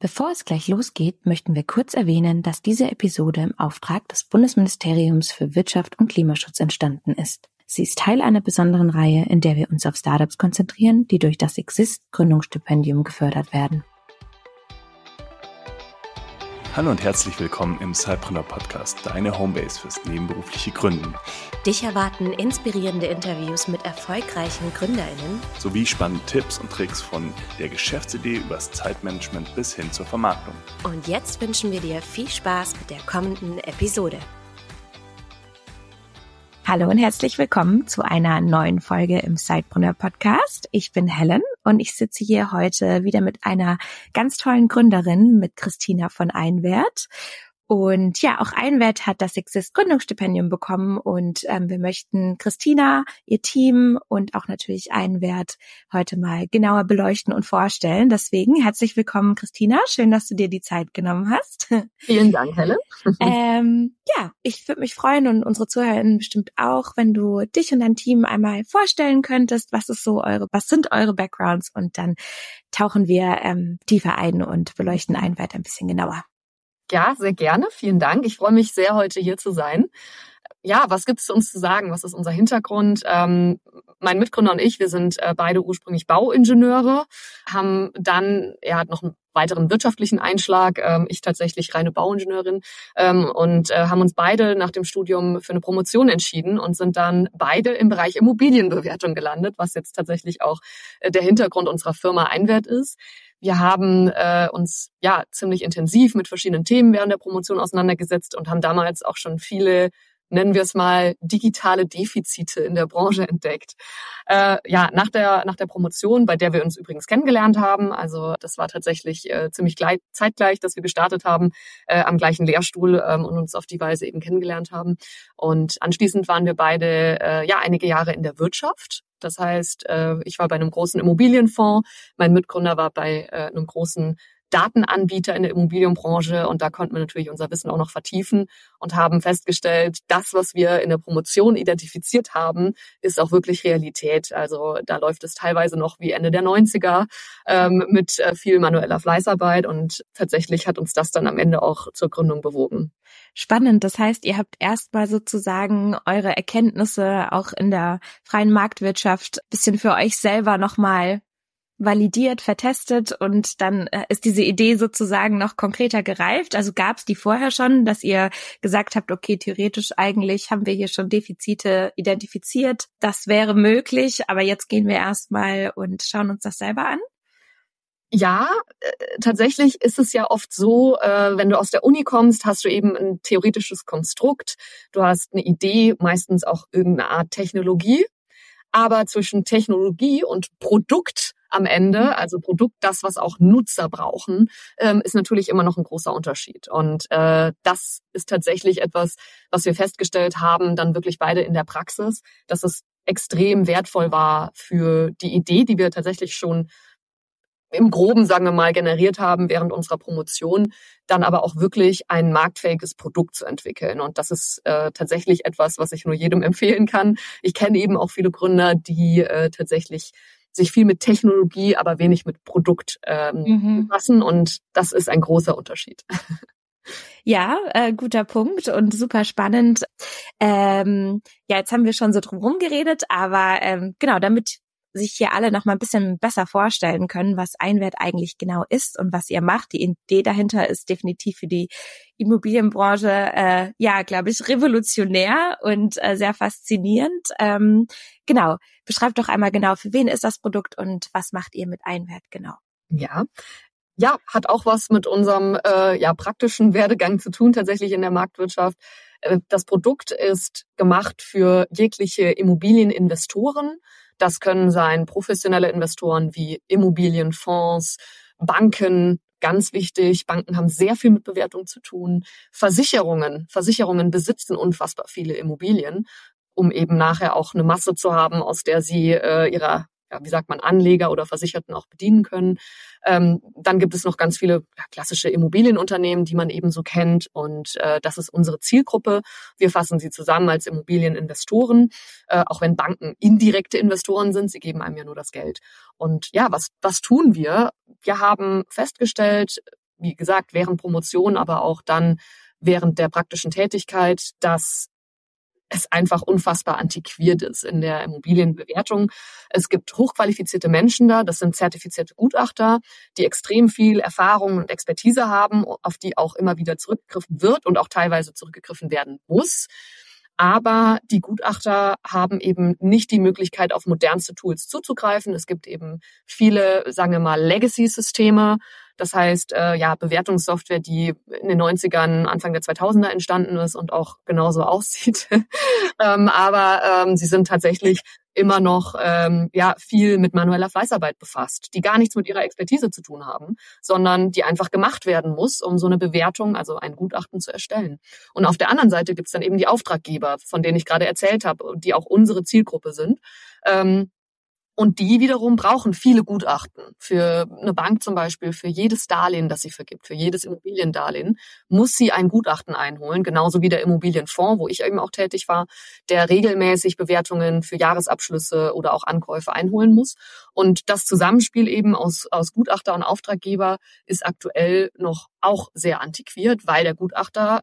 Bevor es gleich losgeht, möchten wir kurz erwähnen, dass diese Episode im Auftrag des Bundesministeriums für Wirtschaft und Klimaschutz entstanden ist. Sie ist Teil einer besonderen Reihe, in der wir uns auf Startups konzentrieren, die durch das Exist Gründungsstipendium gefördert werden. Hallo und herzlich willkommen im Cypreneur Podcast, deine Homebase fürs nebenberufliche Gründen. Dich erwarten inspirierende Interviews mit erfolgreichen GründerInnen sowie spannende Tipps und Tricks von der Geschäftsidee übers Zeitmanagement bis hin zur Vermarktung. Und jetzt wünschen wir dir viel Spaß mit der kommenden Episode. Hallo und herzlich willkommen zu einer neuen Folge im Sidepreneur Podcast. Ich bin Helen und ich sitze hier heute wieder mit einer ganz tollen Gründerin, mit Christina von Einwert. Und ja, auch Einwert hat das Exist Gründungsstipendium bekommen und ähm, wir möchten Christina, ihr Team und auch natürlich Einwert heute mal genauer beleuchten und vorstellen. Deswegen herzlich willkommen, Christina. Schön, dass du dir die Zeit genommen hast. Vielen Dank, Helen. ähm, ja, ich würde mich freuen und unsere ZuhörerInnen bestimmt auch, wenn du dich und dein Team einmal vorstellen könntest. Was ist so eure, was sind eure Backgrounds? Und dann tauchen wir ähm, tiefer ein und beleuchten Einwert ein bisschen genauer. Ja, sehr gerne. Vielen Dank. Ich freue mich sehr, heute hier zu sein. Ja, was gibt es uns zu sagen? Was ist unser Hintergrund? Ähm, mein Mitgründer und ich, wir sind äh, beide ursprünglich Bauingenieure, haben dann, er hat noch einen weiteren wirtschaftlichen Einschlag, ähm, ich tatsächlich reine Bauingenieurin ähm, und äh, haben uns beide nach dem Studium für eine Promotion entschieden und sind dann beide im Bereich Immobilienbewertung gelandet, was jetzt tatsächlich auch äh, der Hintergrund unserer Firma Einwert ist. Wir haben äh, uns ja ziemlich intensiv mit verschiedenen Themen während der Promotion auseinandergesetzt und haben damals auch schon viele nennen wir es mal, digitale Defizite in der Branche entdeckt. Äh, ja, nach der, nach der Promotion, bei der wir uns übrigens kennengelernt haben, also das war tatsächlich äh, ziemlich gleich, zeitgleich, dass wir gestartet haben, äh, am gleichen Lehrstuhl ähm, und uns auf die Weise eben kennengelernt haben. Und anschließend waren wir beide äh, ja einige Jahre in der Wirtschaft. Das heißt, äh, ich war bei einem großen Immobilienfonds, mein Mitgründer war bei äh, einem großen Datenanbieter in der Immobilienbranche und da konnten wir natürlich unser Wissen auch noch vertiefen und haben festgestellt, das, was wir in der Promotion identifiziert haben, ist auch wirklich Realität. Also da läuft es teilweise noch wie Ende der 90er ähm, mit äh, viel manueller Fleißarbeit und tatsächlich hat uns das dann am Ende auch zur Gründung bewogen. Spannend. Das heißt, ihr habt erstmal sozusagen eure Erkenntnisse auch in der freien Marktwirtschaft bisschen für euch selber nochmal validiert, vertestet und dann äh, ist diese Idee sozusagen noch konkreter gereift. Also gab es die vorher schon, dass ihr gesagt habt, okay, theoretisch eigentlich haben wir hier schon Defizite identifiziert. Das wäre möglich, aber jetzt gehen wir erstmal und schauen uns das selber an. Ja, äh, tatsächlich ist es ja oft so, äh, wenn du aus der Uni kommst, hast du eben ein theoretisches Konstrukt, du hast eine Idee, meistens auch irgendeine Art Technologie, aber zwischen Technologie und Produkt am Ende, mhm. also Produkt, das, was auch Nutzer brauchen, ähm, ist natürlich immer noch ein großer Unterschied. Und äh, das ist tatsächlich etwas, was wir festgestellt haben, dann wirklich beide in der Praxis, dass es extrem wertvoll war für die Idee, die wir tatsächlich schon im Groben, sagen wir mal, generiert haben während unserer Promotion, dann aber auch wirklich ein marktfähiges Produkt zu entwickeln. Und das ist äh, tatsächlich etwas, was ich nur jedem empfehlen kann. Ich kenne eben auch viele Gründer, die äh, tatsächlich sich viel mit Technologie, aber wenig mit Produkt ähm, mhm. befassen. Und das ist ein großer Unterschied. Ja, äh, guter Punkt und super spannend. Ähm, ja, jetzt haben wir schon so drum herum geredet, aber ähm, genau, damit sich hier alle noch mal ein bisschen besser vorstellen können, was Einwert eigentlich genau ist und was ihr macht. Die Idee dahinter ist definitiv für die Immobilienbranche, äh, ja, glaube ich, revolutionär und äh, sehr faszinierend. Ähm, genau, beschreibt doch einmal genau, für wen ist das Produkt und was macht ihr mit Einwert genau? Ja, ja, hat auch was mit unserem äh, ja, praktischen Werdegang zu tun, tatsächlich in der Marktwirtschaft. Äh, das Produkt ist gemacht für jegliche Immobilieninvestoren, das können sein professionelle Investoren wie Immobilienfonds, Banken, ganz wichtig. Banken haben sehr viel mit Bewertung zu tun. Versicherungen, Versicherungen besitzen unfassbar viele Immobilien, um eben nachher auch eine Masse zu haben, aus der sie äh, ihrer ja, wie sagt man, Anleger oder Versicherten auch bedienen können. Ähm, dann gibt es noch ganz viele ja, klassische Immobilienunternehmen, die man eben so kennt. Und äh, das ist unsere Zielgruppe. Wir fassen sie zusammen als Immobilieninvestoren, äh, auch wenn Banken indirekte Investoren sind. Sie geben einem ja nur das Geld. Und ja, was, was tun wir? Wir haben festgestellt, wie gesagt, während Promotion, aber auch dann während der praktischen Tätigkeit, dass es einfach unfassbar antiquiert ist in der Immobilienbewertung. Es gibt hochqualifizierte Menschen da, das sind zertifizierte Gutachter, die extrem viel Erfahrung und Expertise haben, auf die auch immer wieder zurückgegriffen wird und auch teilweise zurückgegriffen werden muss. Aber die Gutachter haben eben nicht die Möglichkeit, auf modernste Tools zuzugreifen. Es gibt eben viele, sagen wir mal, Legacy-Systeme, das heißt, äh, ja, Bewertungssoftware, die in den 90ern, Anfang der 2000er entstanden ist und auch genauso aussieht. ähm, aber ähm, sie sind tatsächlich immer noch ähm, ja viel mit manueller Fleißarbeit befasst, die gar nichts mit ihrer Expertise zu tun haben, sondern die einfach gemacht werden muss, um so eine Bewertung, also ein Gutachten zu erstellen. Und auf der anderen Seite gibt's dann eben die Auftraggeber, von denen ich gerade erzählt habe, die auch unsere Zielgruppe sind. Ähm, und die wiederum brauchen viele Gutachten. Für eine Bank zum Beispiel, für jedes Darlehen, das sie vergibt, für jedes Immobiliendarlehen, muss sie ein Gutachten einholen, genauso wie der Immobilienfonds, wo ich eben auch tätig war, der regelmäßig Bewertungen für Jahresabschlüsse oder auch Ankäufe einholen muss. Und das Zusammenspiel eben aus, aus Gutachter und Auftraggeber ist aktuell noch auch sehr antiquiert, weil der Gutachter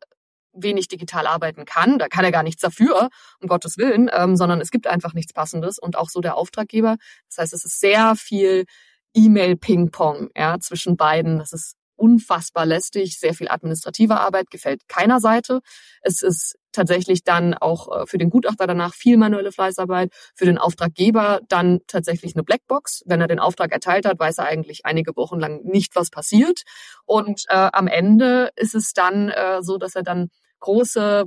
wenig digital arbeiten kann. Da kann er gar nichts dafür, um Gottes Willen, ähm, sondern es gibt einfach nichts Passendes und auch so der Auftraggeber. Das heißt, es ist sehr viel E-Mail-Ping-Pong ja, zwischen beiden. Das ist unfassbar lästig, sehr viel administrative Arbeit, gefällt keiner Seite. Es ist tatsächlich dann auch äh, für den Gutachter danach viel manuelle Fleißarbeit, für den Auftraggeber dann tatsächlich eine Blackbox. Wenn er den Auftrag erteilt hat, weiß er eigentlich einige Wochen lang nicht, was passiert. Und äh, am Ende ist es dann äh, so, dass er dann große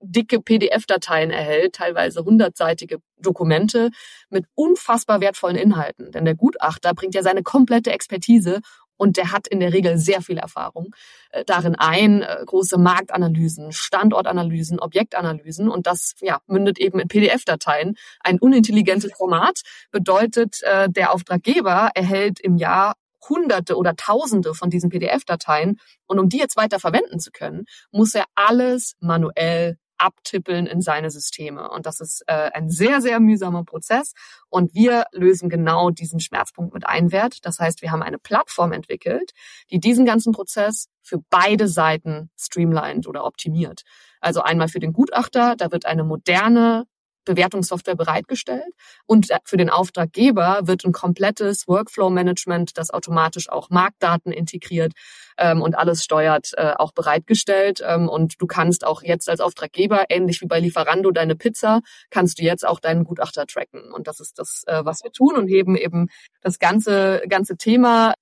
dicke PDF-Dateien erhält, teilweise hundertseitige Dokumente mit unfassbar wertvollen Inhalten. Denn der Gutachter bringt ja seine komplette Expertise und der hat in der Regel sehr viel Erfahrung äh, darin ein, äh, große Marktanalysen, Standortanalysen, Objektanalysen und das ja, mündet eben in PDF-Dateien. Ein unintelligentes Format bedeutet, äh, der Auftraggeber erhält im Jahr Hunderte oder Tausende von diesen PDF-Dateien. Und um die jetzt weiter verwenden zu können, muss er alles manuell abtippeln in seine Systeme. Und das ist äh, ein sehr, sehr mühsamer Prozess. Und wir lösen genau diesen Schmerzpunkt mit Einwert. Das heißt, wir haben eine Plattform entwickelt, die diesen ganzen Prozess für beide Seiten streamlined oder optimiert. Also einmal für den Gutachter, da wird eine moderne Bewertungssoftware bereitgestellt und für den Auftraggeber wird ein komplettes Workflow-Management, das automatisch auch Marktdaten integriert ähm, und alles steuert, äh, auch bereitgestellt. Ähm, und du kannst auch jetzt als Auftraggeber, ähnlich wie bei Lieferando, deine Pizza, kannst du jetzt auch deinen Gutachter tracken. Und das ist das, äh, was wir tun und heben eben das ganze, ganze Thema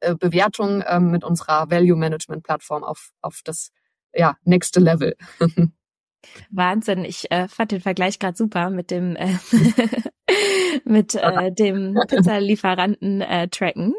äh, Bewertung äh, mit unserer Value Management Plattform auf, auf das ja, nächste Level. Wahnsinn, ich äh, fand den Vergleich gerade super mit dem äh, mit äh, dem Pizzalieferanten äh, tracken.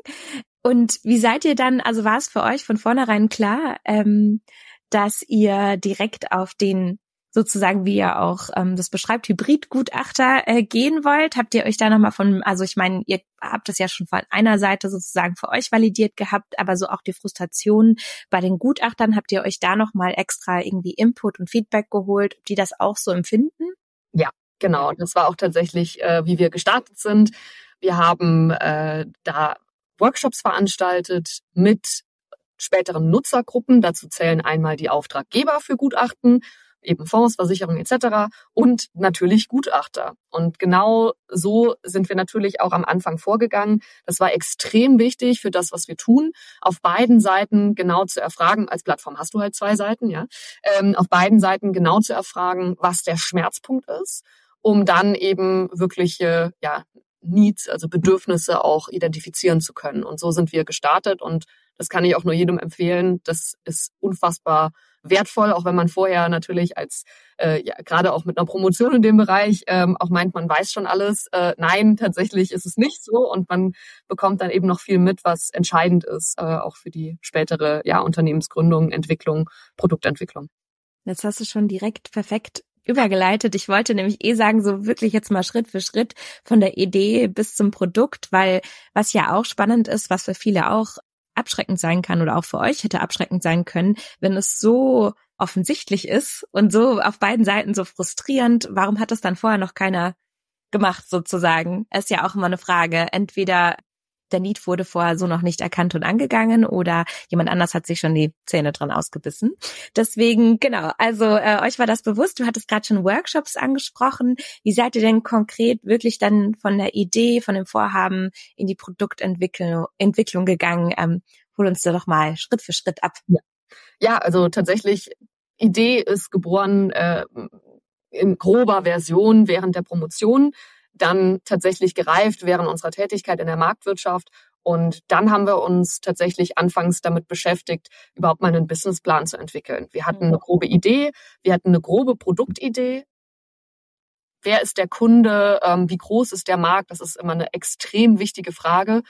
Und wie seid ihr dann, also war es für euch von vornherein klar, ähm, dass ihr direkt auf den sozusagen, wie ihr auch ähm, das beschreibt, Hybridgutachter äh, gehen wollt? Habt ihr euch da nochmal von, also ich meine, ihr habt das ja schon von einer Seite sozusagen für euch validiert gehabt, aber so auch die Frustration bei den Gutachtern, habt ihr euch da nochmal extra irgendwie Input und Feedback geholt, ob die das auch so empfinden? Ja, genau. Das war auch tatsächlich, äh, wie wir gestartet sind. Wir haben äh, da Workshops veranstaltet mit späteren Nutzergruppen. Dazu zählen einmal die Auftraggeber für Gutachten eben Fonds, Versicherungen etc. und natürlich Gutachter. Und genau so sind wir natürlich auch am Anfang vorgegangen. Das war extrem wichtig für das, was wir tun, auf beiden Seiten genau zu erfragen. Als Plattform hast du halt zwei Seiten, ja. Ähm, auf beiden Seiten genau zu erfragen, was der Schmerzpunkt ist, um dann eben wirkliche, ja, Needs, also Bedürfnisse auch identifizieren zu können. Und so sind wir gestartet und das kann ich auch nur jedem empfehlen. Das ist unfassbar wertvoll, auch wenn man vorher natürlich als äh, ja, gerade auch mit einer Promotion in dem Bereich ähm, auch meint, man weiß schon alles. Äh, nein, tatsächlich ist es nicht so und man bekommt dann eben noch viel mit, was entscheidend ist, äh, auch für die spätere ja, Unternehmensgründung, Entwicklung, Produktentwicklung. Jetzt hast du schon direkt perfekt übergeleitet. Ich wollte nämlich eh sagen, so wirklich jetzt mal Schritt für Schritt von der Idee bis zum Produkt, weil was ja auch spannend ist, was für viele auch abschreckend sein kann oder auch für euch hätte abschreckend sein können, wenn es so offensichtlich ist und so auf beiden Seiten so frustrierend. Warum hat das dann vorher noch keiner gemacht sozusagen? Ist ja auch immer eine Frage. Entweder der Need wurde vorher so noch nicht erkannt und angegangen oder jemand anders hat sich schon die Zähne dran ausgebissen. Deswegen, genau, also äh, euch war das bewusst. Du hattest gerade schon Workshops angesprochen. Wie seid ihr denn konkret wirklich dann von der Idee, von dem Vorhaben in die Produktentwicklung Entwicklung gegangen? Ähm, hol uns da doch mal Schritt für Schritt ab. Ja, ja also tatsächlich, Idee ist geboren äh, in grober Version während der Promotion dann tatsächlich gereift während unserer Tätigkeit in der Marktwirtschaft. Und dann haben wir uns tatsächlich anfangs damit beschäftigt, überhaupt mal einen Businessplan zu entwickeln. Wir hatten eine grobe Idee, wir hatten eine grobe Produktidee. Wer ist der Kunde? Ähm, wie groß ist der Markt? Das ist immer eine extrem wichtige Frage.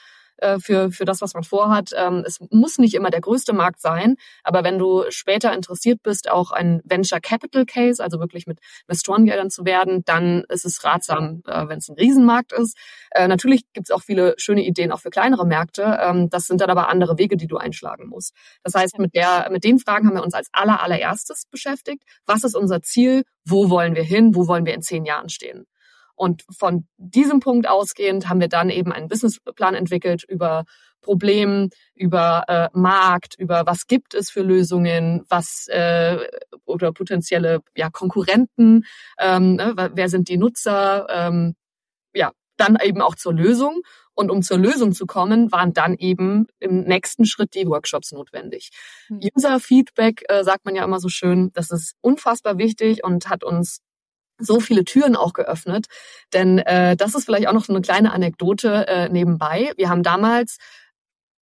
Äh, für, für das, was man vorhat. Ähm, es muss nicht immer der größte Markt sein, aber wenn du später interessiert bist, auch ein Venture Capital Case, also wirklich mit Investorengeldern zu werden, dann ist es ratsam, äh, wenn es ein Riesenmarkt ist. Äh, natürlich gibt es auch viele schöne Ideen auch für kleinere Märkte. Ähm, das sind dann aber andere Wege, die du einschlagen musst. Das heißt, mit der, mit den Fragen haben wir uns als aller, allererstes beschäftigt. Was ist unser Ziel? Wo wollen wir hin? Wo wollen wir in zehn Jahren stehen? Und von diesem Punkt ausgehend haben wir dann eben einen Businessplan entwickelt über Problem, über äh, Markt, über was gibt es für Lösungen, was äh, oder potenzielle ja, Konkurrenten, ähm, ne, wer sind die Nutzer, ähm, ja, dann eben auch zur Lösung. Und um zur Lösung zu kommen, waren dann eben im nächsten Schritt die Workshops notwendig. Mhm. User-Feedback, äh, sagt man ja immer so schön, das ist unfassbar wichtig und hat uns so viele Türen auch geöffnet. Denn äh, das ist vielleicht auch noch so eine kleine Anekdote äh, nebenbei. Wir haben damals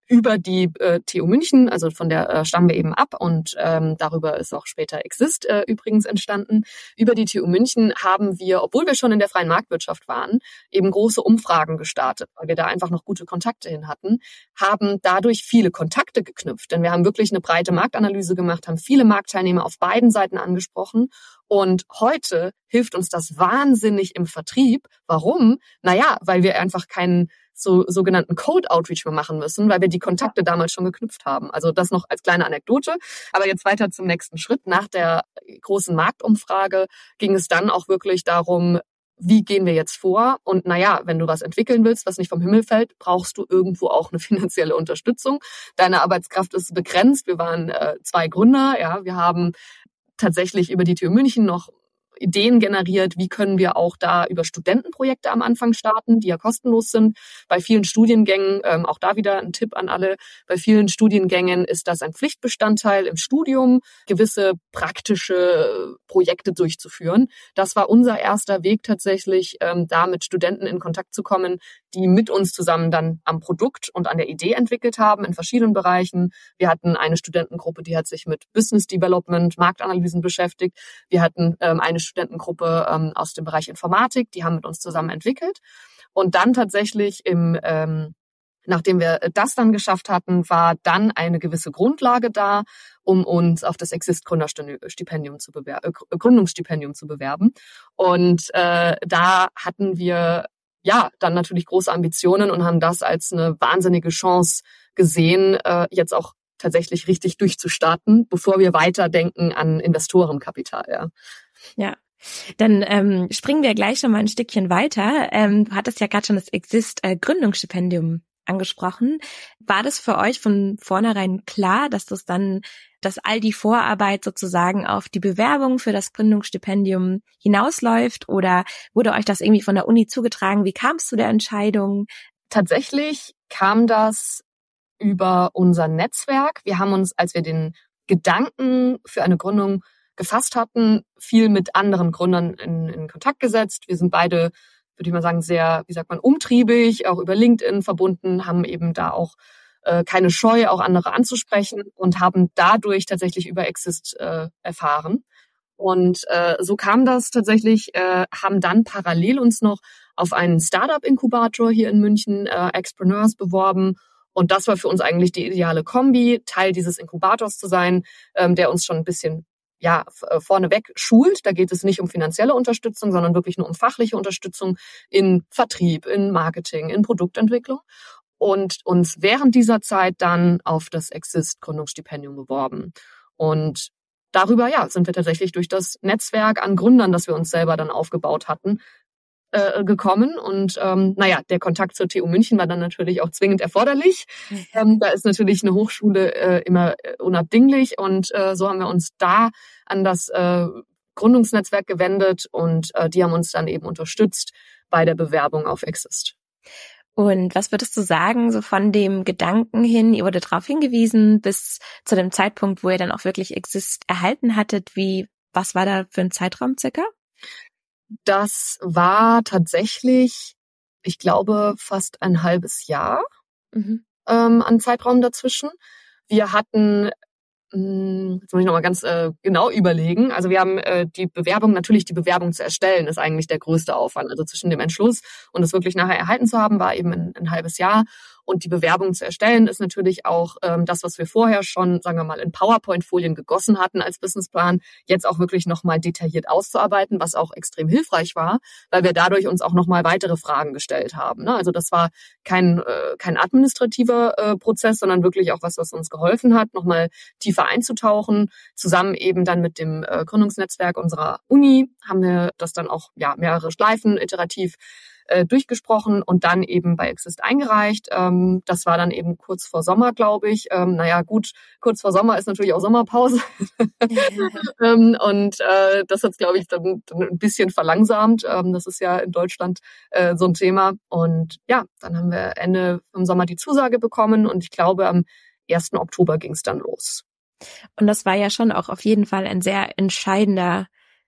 über die äh, TU München, also von der äh, stammen wir eben ab und ähm, darüber ist auch später Exist äh, übrigens entstanden. Über die TU München haben wir, obwohl wir schon in der freien Marktwirtschaft waren, eben große Umfragen gestartet, weil wir da einfach noch gute Kontakte hin hatten, haben dadurch viele Kontakte geknüpft, denn wir haben wirklich eine breite Marktanalyse gemacht, haben viele Marktteilnehmer auf beiden Seiten angesprochen und heute hilft uns das wahnsinnig im Vertrieb. Warum? Naja, weil wir einfach keinen so sogenannten Code Outreach mehr machen müssen, weil wir die Kontakte damals schon geknüpft haben. Also das noch als kleine Anekdote. Aber jetzt weiter zum nächsten Schritt. Nach der großen Marktumfrage ging es dann auch wirklich darum, wie gehen wir jetzt vor? Und naja, wenn du was entwickeln willst, was nicht vom Himmel fällt, brauchst du irgendwo auch eine finanzielle Unterstützung. Deine Arbeitskraft ist begrenzt. Wir waren äh, zwei Gründer, ja, wir haben tatsächlich über die Tür München noch Ideen generiert, wie können wir auch da über Studentenprojekte am Anfang starten, die ja kostenlos sind. Bei vielen Studiengängen, ähm, auch da wieder ein Tipp an alle, bei vielen Studiengängen ist das ein Pflichtbestandteil im Studium, gewisse praktische Projekte durchzuführen. Das war unser erster Weg tatsächlich, ähm, da mit Studenten in Kontakt zu kommen, die mit uns zusammen dann am Produkt und an der Idee entwickelt haben in verschiedenen Bereichen. Wir hatten eine Studentengruppe, die hat sich mit Business Development, Marktanalysen beschäftigt. Wir hatten ähm, eine Studentengruppe ähm, aus dem Bereich Informatik, die haben mit uns zusammen entwickelt. Und dann tatsächlich im ähm, Nachdem wir das dann geschafft hatten, war dann eine gewisse Grundlage da, um uns auf das Exist Gründerstipendium zu bewerben, äh, Gründungsstipendium zu bewerben. Und äh, da hatten wir ja dann natürlich große Ambitionen und haben das als eine wahnsinnige Chance gesehen, äh, jetzt auch tatsächlich richtig durchzustarten, bevor wir weiterdenken an Investorenkapital. Ja. Ja, dann ähm, springen wir gleich schon mal ein Stückchen weiter. Ähm, du hattest ja gerade schon das Exist äh, angesprochen. War das für euch von vornherein klar, dass das dann, dass all die Vorarbeit sozusagen auf die Bewerbung für das Gründungsstipendium hinausläuft oder wurde euch das irgendwie von der Uni zugetragen? Wie kam es zu der Entscheidung? Tatsächlich kam das über unser Netzwerk. Wir haben uns, als wir den Gedanken für eine Gründung gefasst hatten, viel mit anderen Gründern in, in Kontakt gesetzt. Wir sind beide, würde ich mal sagen, sehr, wie sagt man, umtriebig, auch über LinkedIn verbunden, haben eben da auch äh, keine Scheu, auch andere anzusprechen und haben dadurch tatsächlich über Exist äh, erfahren. Und äh, so kam das tatsächlich, äh, haben dann parallel uns noch auf einen Startup-Inkubator hier in München, äh, Expreneurs, beworben. Und das war für uns eigentlich die ideale Kombi, Teil dieses Inkubators zu sein, ähm, der uns schon ein bisschen ja, äh, vorneweg schult. Da geht es nicht um finanzielle Unterstützung, sondern wirklich nur um fachliche Unterstützung in Vertrieb, in Marketing, in Produktentwicklung. Und uns während dieser Zeit dann auf das Exist-Gründungsstipendium beworben. Und darüber, ja, sind wir tatsächlich durch das Netzwerk an Gründern, das wir uns selber dann aufgebaut hatten, äh, gekommen. Und ähm, naja, der Kontakt zur TU München war dann natürlich auch zwingend erforderlich. Ähm, da ist natürlich eine Hochschule äh, immer äh, unabdinglich. Und äh, so haben wir uns da an das äh, Gründungsnetzwerk gewendet und äh, die haben uns dann eben unterstützt bei der Bewerbung auf Exist. Und was würdest du sagen, so von dem Gedanken hin, ihr wurde darauf hingewiesen, bis zu dem Zeitpunkt, wo ihr dann auch wirklich Exist erhalten hattet, wie, was war da für ein Zeitraum circa? Das war tatsächlich, ich glaube, fast ein halbes Jahr mhm. ähm, an Zeitraum dazwischen. Wir hatten hm, Jetzt muss ich nochmal ganz äh, genau überlegen. Also wir haben äh, die Bewerbung, natürlich die Bewerbung zu erstellen, ist eigentlich der größte Aufwand. Also zwischen dem Entschluss und es wirklich nachher erhalten zu haben, war eben ein, ein halbes Jahr. Und die Bewerbung zu erstellen ist natürlich auch ähm, das, was wir vorher schon, sagen wir mal, in PowerPoint-Folien gegossen hatten als Businessplan, jetzt auch wirklich nochmal detailliert auszuarbeiten, was auch extrem hilfreich war, weil wir dadurch uns auch nochmal weitere Fragen gestellt haben. Ne? Also das war kein, äh, kein administrativer äh, Prozess, sondern wirklich auch was, was uns geholfen hat, nochmal tiefer einzutauchen. Zusammen eben dann mit dem äh, Gründungsnetzwerk unserer Uni haben wir das dann auch ja mehrere Schleifen iterativ äh, durchgesprochen und dann eben bei Exist eingereicht. Ähm, das war dann eben kurz vor Sommer, glaube ich. Ähm, naja, gut, kurz vor Sommer ist natürlich auch Sommerpause. ähm, und äh, das hat glaube ich, dann, dann ein bisschen verlangsamt. Ähm, das ist ja in Deutschland äh, so ein Thema. Und ja, dann haben wir Ende im Sommer die Zusage bekommen und ich glaube, am 1. Oktober ging es dann los. Und das war ja schon auch auf jeden Fall ein sehr entscheidender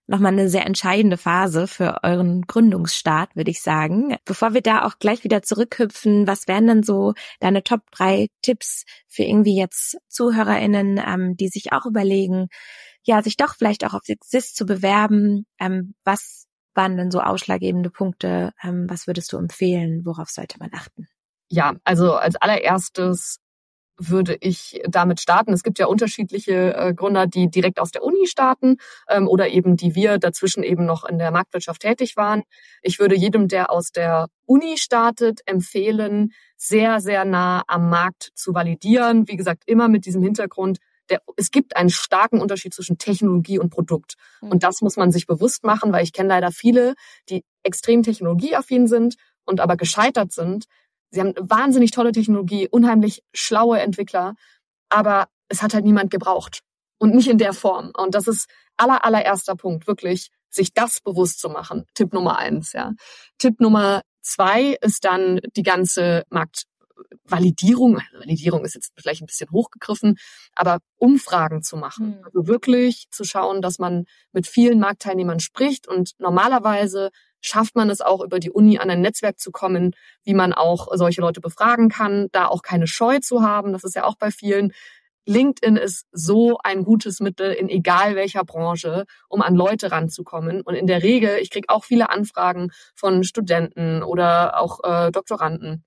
nochmal eine sehr entscheidende Phase für euren Gründungsstart, würde ich sagen. Bevor wir da auch gleich wieder zurückhüpfen, was wären denn so deine Top drei Tipps für irgendwie jetzt ZuhörerInnen, ähm, die sich auch überlegen, ja, sich doch vielleicht auch auf Exist zu bewerben? Ähm, was waren denn so ausschlaggebende Punkte? Ähm, was würdest du empfehlen? Worauf sollte man achten? Ja, also als allererstes würde ich damit starten. Es gibt ja unterschiedliche äh, Gründer, die direkt aus der Uni starten ähm, oder eben die wir dazwischen eben noch in der Marktwirtschaft tätig waren. Ich würde jedem, der aus der Uni startet, empfehlen, sehr, sehr nah am Markt zu validieren. Wie gesagt, immer mit diesem Hintergrund, der, es gibt einen starken Unterschied zwischen Technologie und Produkt. Mhm. Und das muss man sich bewusst machen, weil ich kenne leider viele, die extrem technologieaffin sind und aber gescheitert sind, Sie haben wahnsinnig tolle Technologie, unheimlich schlaue Entwickler, aber es hat halt niemand gebraucht und nicht in der Form. Und das ist aller allererster Punkt, wirklich sich das bewusst zu machen. Tipp Nummer eins, ja. Tipp Nummer zwei ist dann die ganze Marktvalidierung. Validierung ist jetzt vielleicht ein bisschen hochgegriffen, aber Umfragen zu machen. Mhm. Also wirklich zu schauen, dass man mit vielen Marktteilnehmern spricht und normalerweise schafft man es auch über die Uni an ein Netzwerk zu kommen, wie man auch solche Leute befragen kann, da auch keine Scheu zu haben. Das ist ja auch bei vielen. LinkedIn ist so ein gutes Mittel in egal welcher Branche, um an Leute ranzukommen. Und in der Regel, ich kriege auch viele Anfragen von Studenten oder auch äh, Doktoranden,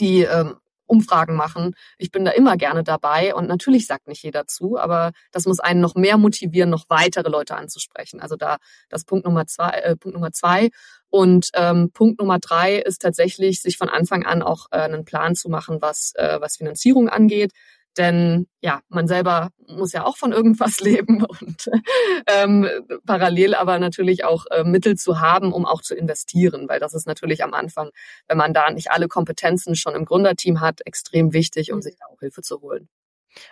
die ähm, Umfragen machen. Ich bin da immer gerne dabei und natürlich sagt nicht jeder zu, aber das muss einen noch mehr motivieren, noch weitere Leute anzusprechen. Also da das Punkt Nummer zwei. Äh, Punkt Nummer zwei. Und ähm, Punkt Nummer drei ist tatsächlich, sich von Anfang an auch äh, einen Plan zu machen, was, äh, was Finanzierung angeht. Denn ja, man selber muss ja auch von irgendwas leben und ähm, parallel aber natürlich auch äh, Mittel zu haben, um auch zu investieren, weil das ist natürlich am Anfang, wenn man da nicht alle Kompetenzen schon im Gründerteam hat, extrem wichtig, um sich da auch Hilfe zu holen.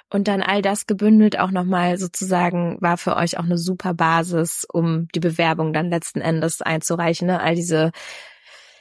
Und dann all das gebündelt auch nochmal sozusagen war für euch auch eine super Basis, um die Bewerbung dann letzten Endes einzureichen. Ne? All diese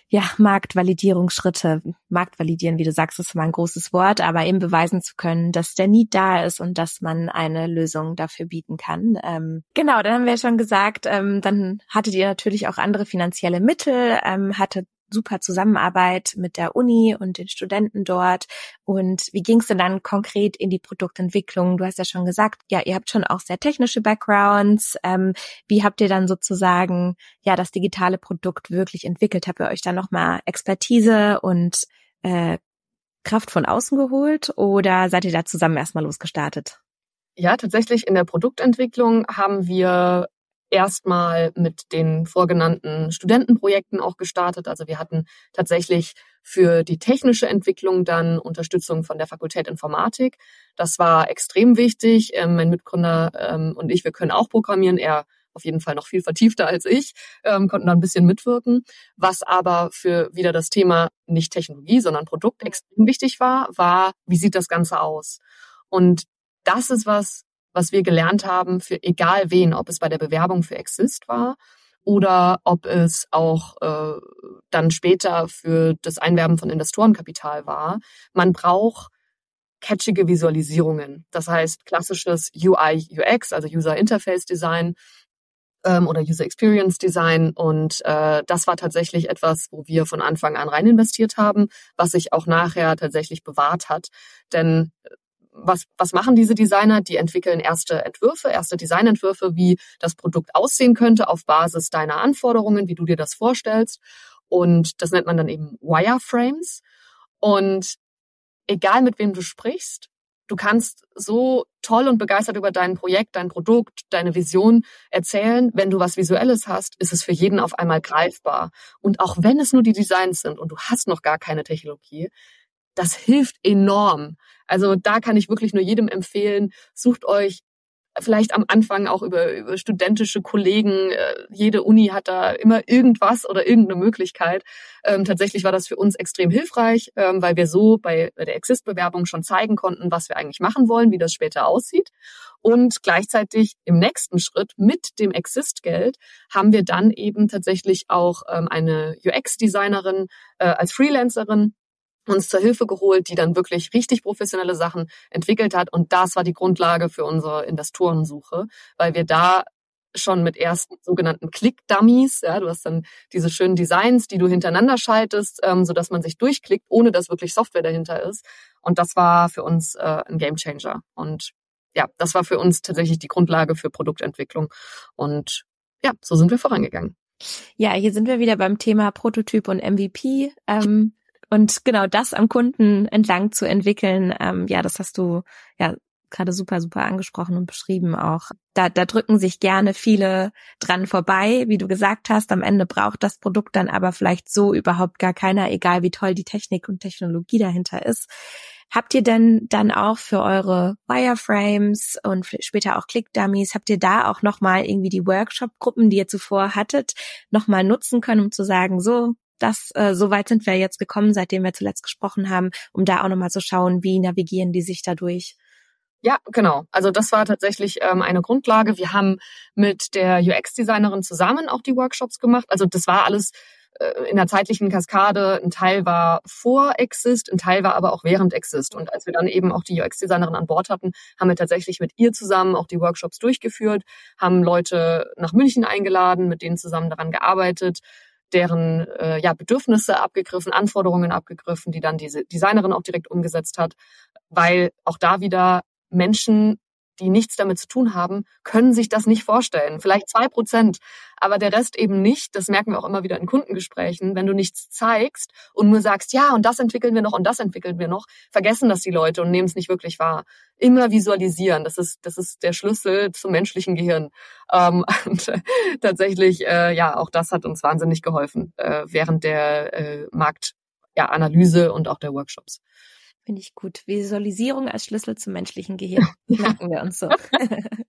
ja, Marktvalidierungsschritte, Marktvalidieren, wie du sagst, ist mal ein großes Wort, aber eben beweisen zu können, dass der Need da ist und dass man eine Lösung dafür bieten kann. Ähm, genau, dann haben wir ja schon gesagt, ähm, dann hattet ihr natürlich auch andere finanzielle Mittel, ähm, hattet super Zusammenarbeit mit der Uni und den Studenten dort. Und wie ging es denn dann konkret in die Produktentwicklung? Du hast ja schon gesagt, ja, ihr habt schon auch sehr technische Backgrounds. Ähm, wie habt ihr dann sozusagen ja das digitale Produkt wirklich entwickelt? Habt ihr euch da nochmal Expertise und äh, Kraft von außen geholt oder seid ihr da zusammen erstmal losgestartet? Ja, tatsächlich in der Produktentwicklung haben wir erstmal mit den vorgenannten Studentenprojekten auch gestartet. Also wir hatten tatsächlich für die technische Entwicklung dann Unterstützung von der Fakultät Informatik. Das war extrem wichtig. Ähm, mein Mitgründer ähm, und ich, wir können auch programmieren. Er auf jeden Fall noch viel vertiefter als ich, ähm, konnten da ein bisschen mitwirken. Was aber für wieder das Thema nicht Technologie, sondern Produkt extrem wichtig war, war, wie sieht das Ganze aus? Und das ist was, was wir gelernt haben für egal wen, ob es bei der Bewerbung für Exist war oder ob es auch äh, dann später für das Einwerben von Investorenkapital war. Man braucht catchige Visualisierungen. Das heißt klassisches UI, UX, also User Interface Design ähm, oder User Experience Design. Und äh, das war tatsächlich etwas, wo wir von Anfang an rein investiert haben, was sich auch nachher tatsächlich bewahrt hat. Denn was, was machen diese Designer? Die entwickeln erste Entwürfe, erste Designentwürfe, wie das Produkt aussehen könnte auf Basis deiner Anforderungen, wie du dir das vorstellst. Und das nennt man dann eben Wireframes. Und egal mit wem du sprichst, du kannst so toll und begeistert über dein Projekt, dein Produkt, deine Vision erzählen. Wenn du was Visuelles hast, ist es für jeden auf einmal greifbar. Und auch wenn es nur die Designs sind und du hast noch gar keine Technologie, das hilft enorm. Also da kann ich wirklich nur jedem empfehlen, sucht euch vielleicht am Anfang auch über, über studentische Kollegen. Äh, jede Uni hat da immer irgendwas oder irgendeine Möglichkeit. Ähm, tatsächlich war das für uns extrem hilfreich, ähm, weil wir so bei der Exist-Bewerbung schon zeigen konnten, was wir eigentlich machen wollen, wie das später aussieht. Und gleichzeitig im nächsten Schritt mit dem Exist-Geld haben wir dann eben tatsächlich auch ähm, eine UX-Designerin äh, als Freelancerin uns zur Hilfe geholt, die dann wirklich richtig professionelle Sachen entwickelt hat. Und das war die Grundlage für unsere Investorensuche, weil wir da schon mit ersten sogenannten Click-Dummies, ja, du hast dann diese schönen Designs, die du hintereinander schaltest, ähm, so dass man sich durchklickt, ohne dass wirklich Software dahinter ist. Und das war für uns äh, ein Gamechanger. Und ja, das war für uns tatsächlich die Grundlage für Produktentwicklung. Und ja, so sind wir vorangegangen. Ja, hier sind wir wieder beim Thema Prototyp und MVP. Ähm, und genau das am Kunden entlang zu entwickeln, ähm, ja, das hast du ja gerade super, super angesprochen und beschrieben auch. Da, da drücken sich gerne viele dran vorbei, wie du gesagt hast. Am Ende braucht das Produkt dann aber vielleicht so überhaupt gar keiner, egal wie toll die Technik und Technologie dahinter ist. Habt ihr denn dann auch für eure Wireframes und später auch Click-Dummies, habt ihr da auch nochmal irgendwie die Workshop-Gruppen, die ihr zuvor hattet, nochmal nutzen können, um zu sagen, so, das, äh, so weit sind wir jetzt gekommen, seitdem wir zuletzt gesprochen haben, um da auch nochmal zu schauen, wie navigieren die sich dadurch. Ja, genau. Also das war tatsächlich ähm, eine Grundlage. Wir haben mit der UX-Designerin zusammen auch die Workshops gemacht. Also das war alles äh, in der zeitlichen Kaskade. Ein Teil war vor Exist, ein Teil war aber auch während Exist. Und als wir dann eben auch die UX-Designerin an Bord hatten, haben wir tatsächlich mit ihr zusammen auch die Workshops durchgeführt, haben Leute nach München eingeladen, mit denen zusammen daran gearbeitet, deren äh, ja, Bedürfnisse abgegriffen, Anforderungen abgegriffen, die dann diese Designerin auch direkt umgesetzt hat, weil auch da wieder Menschen die nichts damit zu tun haben, können sich das nicht vorstellen. Vielleicht zwei Prozent, aber der Rest eben nicht. Das merken wir auch immer wieder in Kundengesprächen. Wenn du nichts zeigst und nur sagst, ja, und das entwickeln wir noch und das entwickeln wir noch, vergessen das die Leute und nehmen es nicht wirklich wahr. Immer visualisieren, das ist, das ist der Schlüssel zum menschlichen Gehirn. Ähm, und äh, tatsächlich, äh, ja, auch das hat uns wahnsinnig geholfen äh, während der äh, Marktanalyse ja, und auch der Workshops. Finde ich gut. Visualisierung als Schlüssel zum menschlichen Gehirn. Merken wir uns so.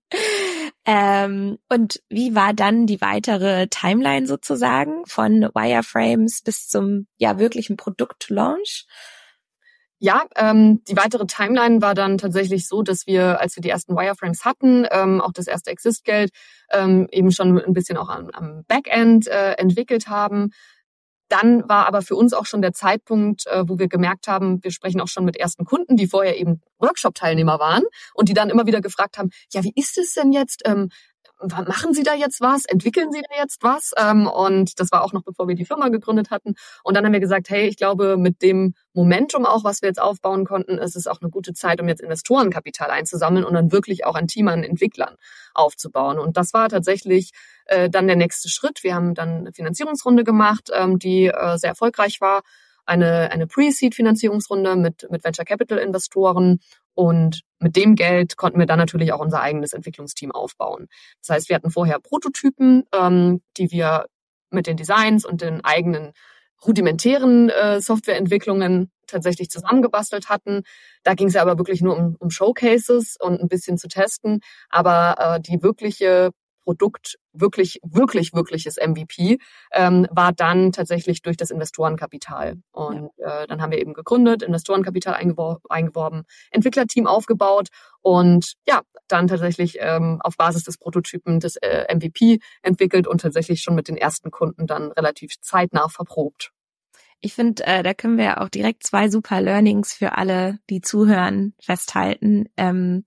ähm, und wie war dann die weitere Timeline sozusagen von Wireframes bis zum ja wirklichen Produktlaunch? Ja, ähm, die weitere Timeline war dann tatsächlich so, dass wir, als wir die ersten Wireframes hatten, ähm, auch das erste Exist-Geld, ähm, eben schon ein bisschen auch am, am Backend äh, entwickelt haben. Dann war aber für uns auch schon der Zeitpunkt, äh, wo wir gemerkt haben, wir sprechen auch schon mit ersten Kunden, die vorher eben Workshop-Teilnehmer waren und die dann immer wieder gefragt haben, ja, wie ist es denn jetzt? Ähm, machen Sie da jetzt was? Entwickeln Sie da jetzt was? Ähm, und das war auch noch bevor wir die Firma gegründet hatten. Und dann haben wir gesagt, hey, ich glaube, mit dem Momentum auch, was wir jetzt aufbauen konnten, ist es auch eine gute Zeit, um jetzt Investorenkapital einzusammeln und dann wirklich auch ein Team an Entwicklern aufzubauen. Und das war tatsächlich äh, dann der nächste Schritt. Wir haben dann eine Finanzierungsrunde gemacht, ähm, die äh, sehr erfolgreich war. Eine, eine Pre-Seed-Finanzierungsrunde mit, mit Venture Capital-Investoren und mit dem Geld konnten wir dann natürlich auch unser eigenes Entwicklungsteam aufbauen. Das heißt, wir hatten vorher Prototypen, ähm, die wir mit den Designs und den eigenen rudimentären äh, Softwareentwicklungen tatsächlich zusammengebastelt hatten. Da ging es ja aber wirklich nur um, um Showcases und ein bisschen zu testen. Aber äh, die wirkliche Produkt wirklich, wirklich, wirkliches MVP, ähm, war dann tatsächlich durch das Investorenkapital. Und ja. äh, dann haben wir eben gegründet, Investorenkapital eingewor eingeworben, Entwicklerteam aufgebaut und ja, dann tatsächlich ähm, auf Basis des Prototypen des äh, MVP entwickelt und tatsächlich schon mit den ersten Kunden dann relativ zeitnah verprobt. Ich finde, äh, da können wir auch direkt zwei super Learnings für alle, die zuhören, festhalten. Ähm,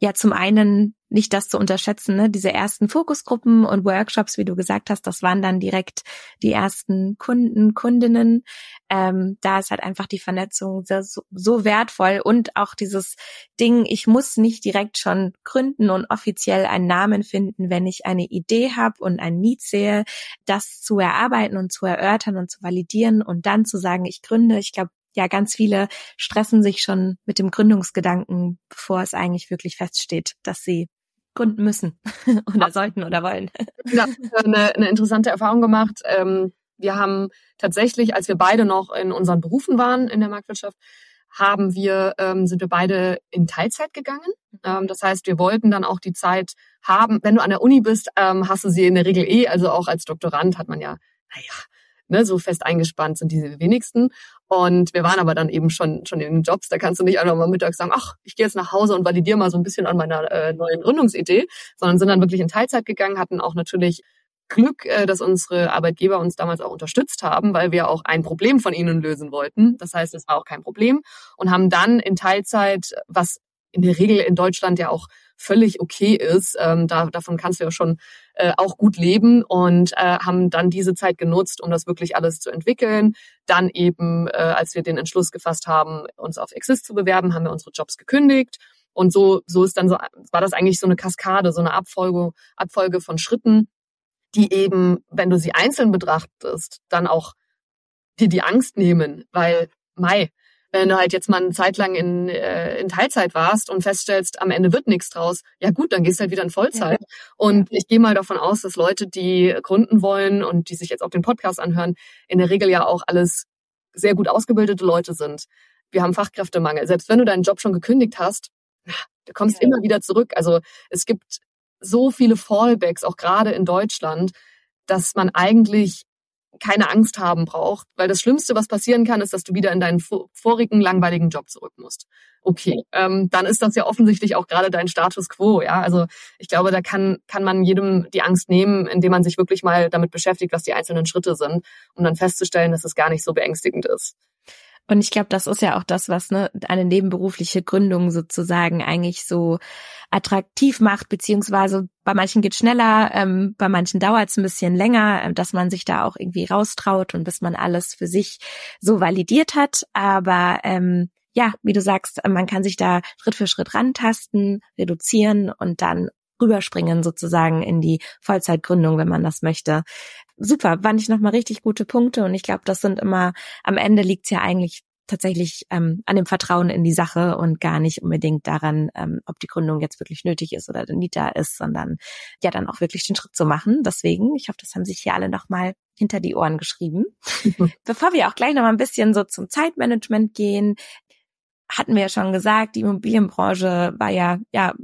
ja, zum einen nicht das zu unterschätzen, ne? diese ersten Fokusgruppen und Workshops, wie du gesagt hast, das waren dann direkt die ersten Kunden, Kundinnen. Ähm, da ist halt einfach die Vernetzung sehr, so, so wertvoll und auch dieses Ding, ich muss nicht direkt schon gründen und offiziell einen Namen finden, wenn ich eine Idee habe und ein Need sehe, das zu erarbeiten und zu erörtern und zu validieren und dann zu sagen, ich gründe. Ich glaube, ja, ganz viele stressen sich schon mit dem Gründungsgedanken, bevor es eigentlich wirklich feststeht, dass sie gründen müssen oder sollten oder wollen. Ja, eine, eine interessante Erfahrung gemacht. Ähm, wir haben tatsächlich, als wir beide noch in unseren Berufen waren in der Marktwirtschaft, haben wir, ähm, sind wir beide in Teilzeit gegangen. Ähm, das heißt, wir wollten dann auch die Zeit haben. Wenn du an der Uni bist, ähm, hast du sie in der Regel eh. Also auch als Doktorand hat man ja, naja, ne, so fest eingespannt sind diese wenigsten. Und wir waren aber dann eben schon schon in den Jobs. Da kannst du nicht einfach mal mittags sagen, ach, ich gehe jetzt nach Hause und validiere mal so ein bisschen an meiner äh, neuen Gründungsidee, sondern sind dann wirklich in Teilzeit gegangen, hatten auch natürlich Glück, äh, dass unsere Arbeitgeber uns damals auch unterstützt haben, weil wir auch ein Problem von ihnen lösen wollten. Das heißt, es war auch kein Problem und haben dann in Teilzeit, was in der Regel in Deutschland ja auch völlig okay ist. Ähm, da, davon kannst du ja schon äh, auch gut leben und äh, haben dann diese Zeit genutzt, um das wirklich alles zu entwickeln. Dann eben, äh, als wir den Entschluss gefasst haben, uns auf Exist zu bewerben, haben wir unsere Jobs gekündigt. Und so, so ist dann so, war das eigentlich so eine Kaskade, so eine Abfolge, Abfolge von Schritten, die eben, wenn du sie einzeln betrachtest, dann auch dir die Angst nehmen, weil, Mai, wenn du halt jetzt mal eine Zeit lang in, äh, in Teilzeit warst und feststellst, am Ende wird nichts draus, ja gut, dann gehst du halt wieder in Vollzeit. Ja. Und ich gehe mal davon aus, dass Leute, die gründen wollen und die sich jetzt auch den Podcast anhören, in der Regel ja auch alles sehr gut ausgebildete Leute sind. Wir haben Fachkräftemangel. Selbst wenn du deinen Job schon gekündigt hast, du kommst ja. immer wieder zurück. Also es gibt so viele Fallbacks, auch gerade in Deutschland, dass man eigentlich keine Angst haben braucht, weil das Schlimmste, was passieren kann, ist, dass du wieder in deinen vorigen langweiligen Job zurück musst. Okay, ähm, dann ist das ja offensichtlich auch gerade dein Status quo, ja. Also ich glaube, da kann kann man jedem die Angst nehmen, indem man sich wirklich mal damit beschäftigt, was die einzelnen Schritte sind, um dann festzustellen, dass es gar nicht so beängstigend ist. Und ich glaube, das ist ja auch das, was ne, eine nebenberufliche Gründung sozusagen eigentlich so attraktiv macht, beziehungsweise bei manchen geht schneller, ähm, bei manchen dauert es ein bisschen länger, äh, dass man sich da auch irgendwie raustraut und bis man alles für sich so validiert hat. Aber ähm, ja, wie du sagst, man kann sich da Schritt für Schritt rantasten, reduzieren und dann rüberspringen sozusagen in die Vollzeitgründung, wenn man das möchte super, fand ich nochmal richtig gute Punkte und ich glaube, das sind immer, am Ende liegt's ja eigentlich tatsächlich ähm, an dem Vertrauen in die Sache und gar nicht unbedingt daran, ähm, ob die Gründung jetzt wirklich nötig ist oder nicht da ist, sondern ja dann auch wirklich den Schritt zu machen. Deswegen, ich hoffe, das haben sich hier alle nochmal hinter die Ohren geschrieben. Bevor wir auch gleich nochmal ein bisschen so zum Zeitmanagement gehen, hatten wir ja schon gesagt, die Immobilienbranche war ja, ja,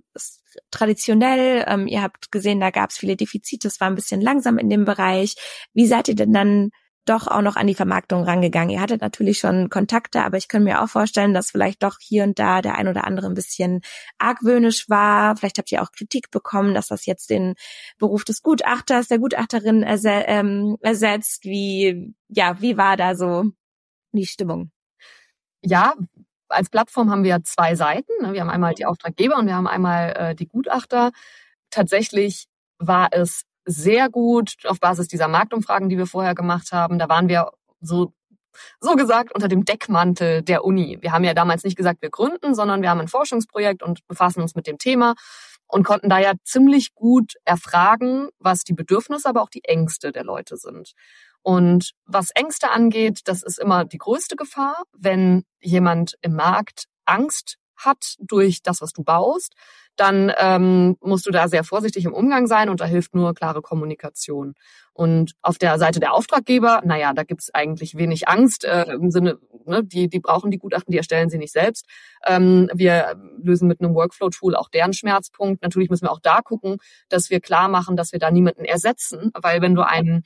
traditionell. Ähm, ihr habt gesehen, da gab es viele Defizite, es war ein bisschen langsam in dem Bereich. Wie seid ihr denn dann doch auch noch an die Vermarktung rangegangen? Ihr hattet natürlich schon Kontakte, aber ich kann mir auch vorstellen, dass vielleicht doch hier und da der ein oder andere ein bisschen argwöhnisch war. Vielleicht habt ihr auch Kritik bekommen, dass das jetzt den Beruf des Gutachters, der Gutachterin ähm, ersetzt. Wie, ja, wie war da so die Stimmung? Ja, als Plattform haben wir zwei Seiten. Ne? Wir haben einmal die Auftraggeber und wir haben einmal äh, die Gutachter. Tatsächlich war es sehr gut auf Basis dieser Marktumfragen, die wir vorher gemacht haben. Da waren wir so so gesagt unter dem Deckmantel der Uni. Wir haben ja damals nicht gesagt, wir gründen, sondern wir haben ein Forschungsprojekt und befassen uns mit dem Thema und konnten da ja ziemlich gut erfragen, was die Bedürfnisse, aber auch die Ängste der Leute sind. Und was Ängste angeht, das ist immer die größte Gefahr, wenn jemand im Markt Angst hat durch das, was du baust, dann ähm, musst du da sehr vorsichtig im Umgang sein und da hilft nur klare Kommunikation. Und auf der Seite der Auftraggeber, naja, da gibt's eigentlich wenig Angst äh, im Sinne, ne, die, die brauchen die Gutachten, die erstellen sie nicht selbst. Ähm, wir lösen mit einem Workflow-Tool auch deren Schmerzpunkt. Natürlich müssen wir auch da gucken, dass wir klar machen, dass wir da niemanden ersetzen, weil wenn du einen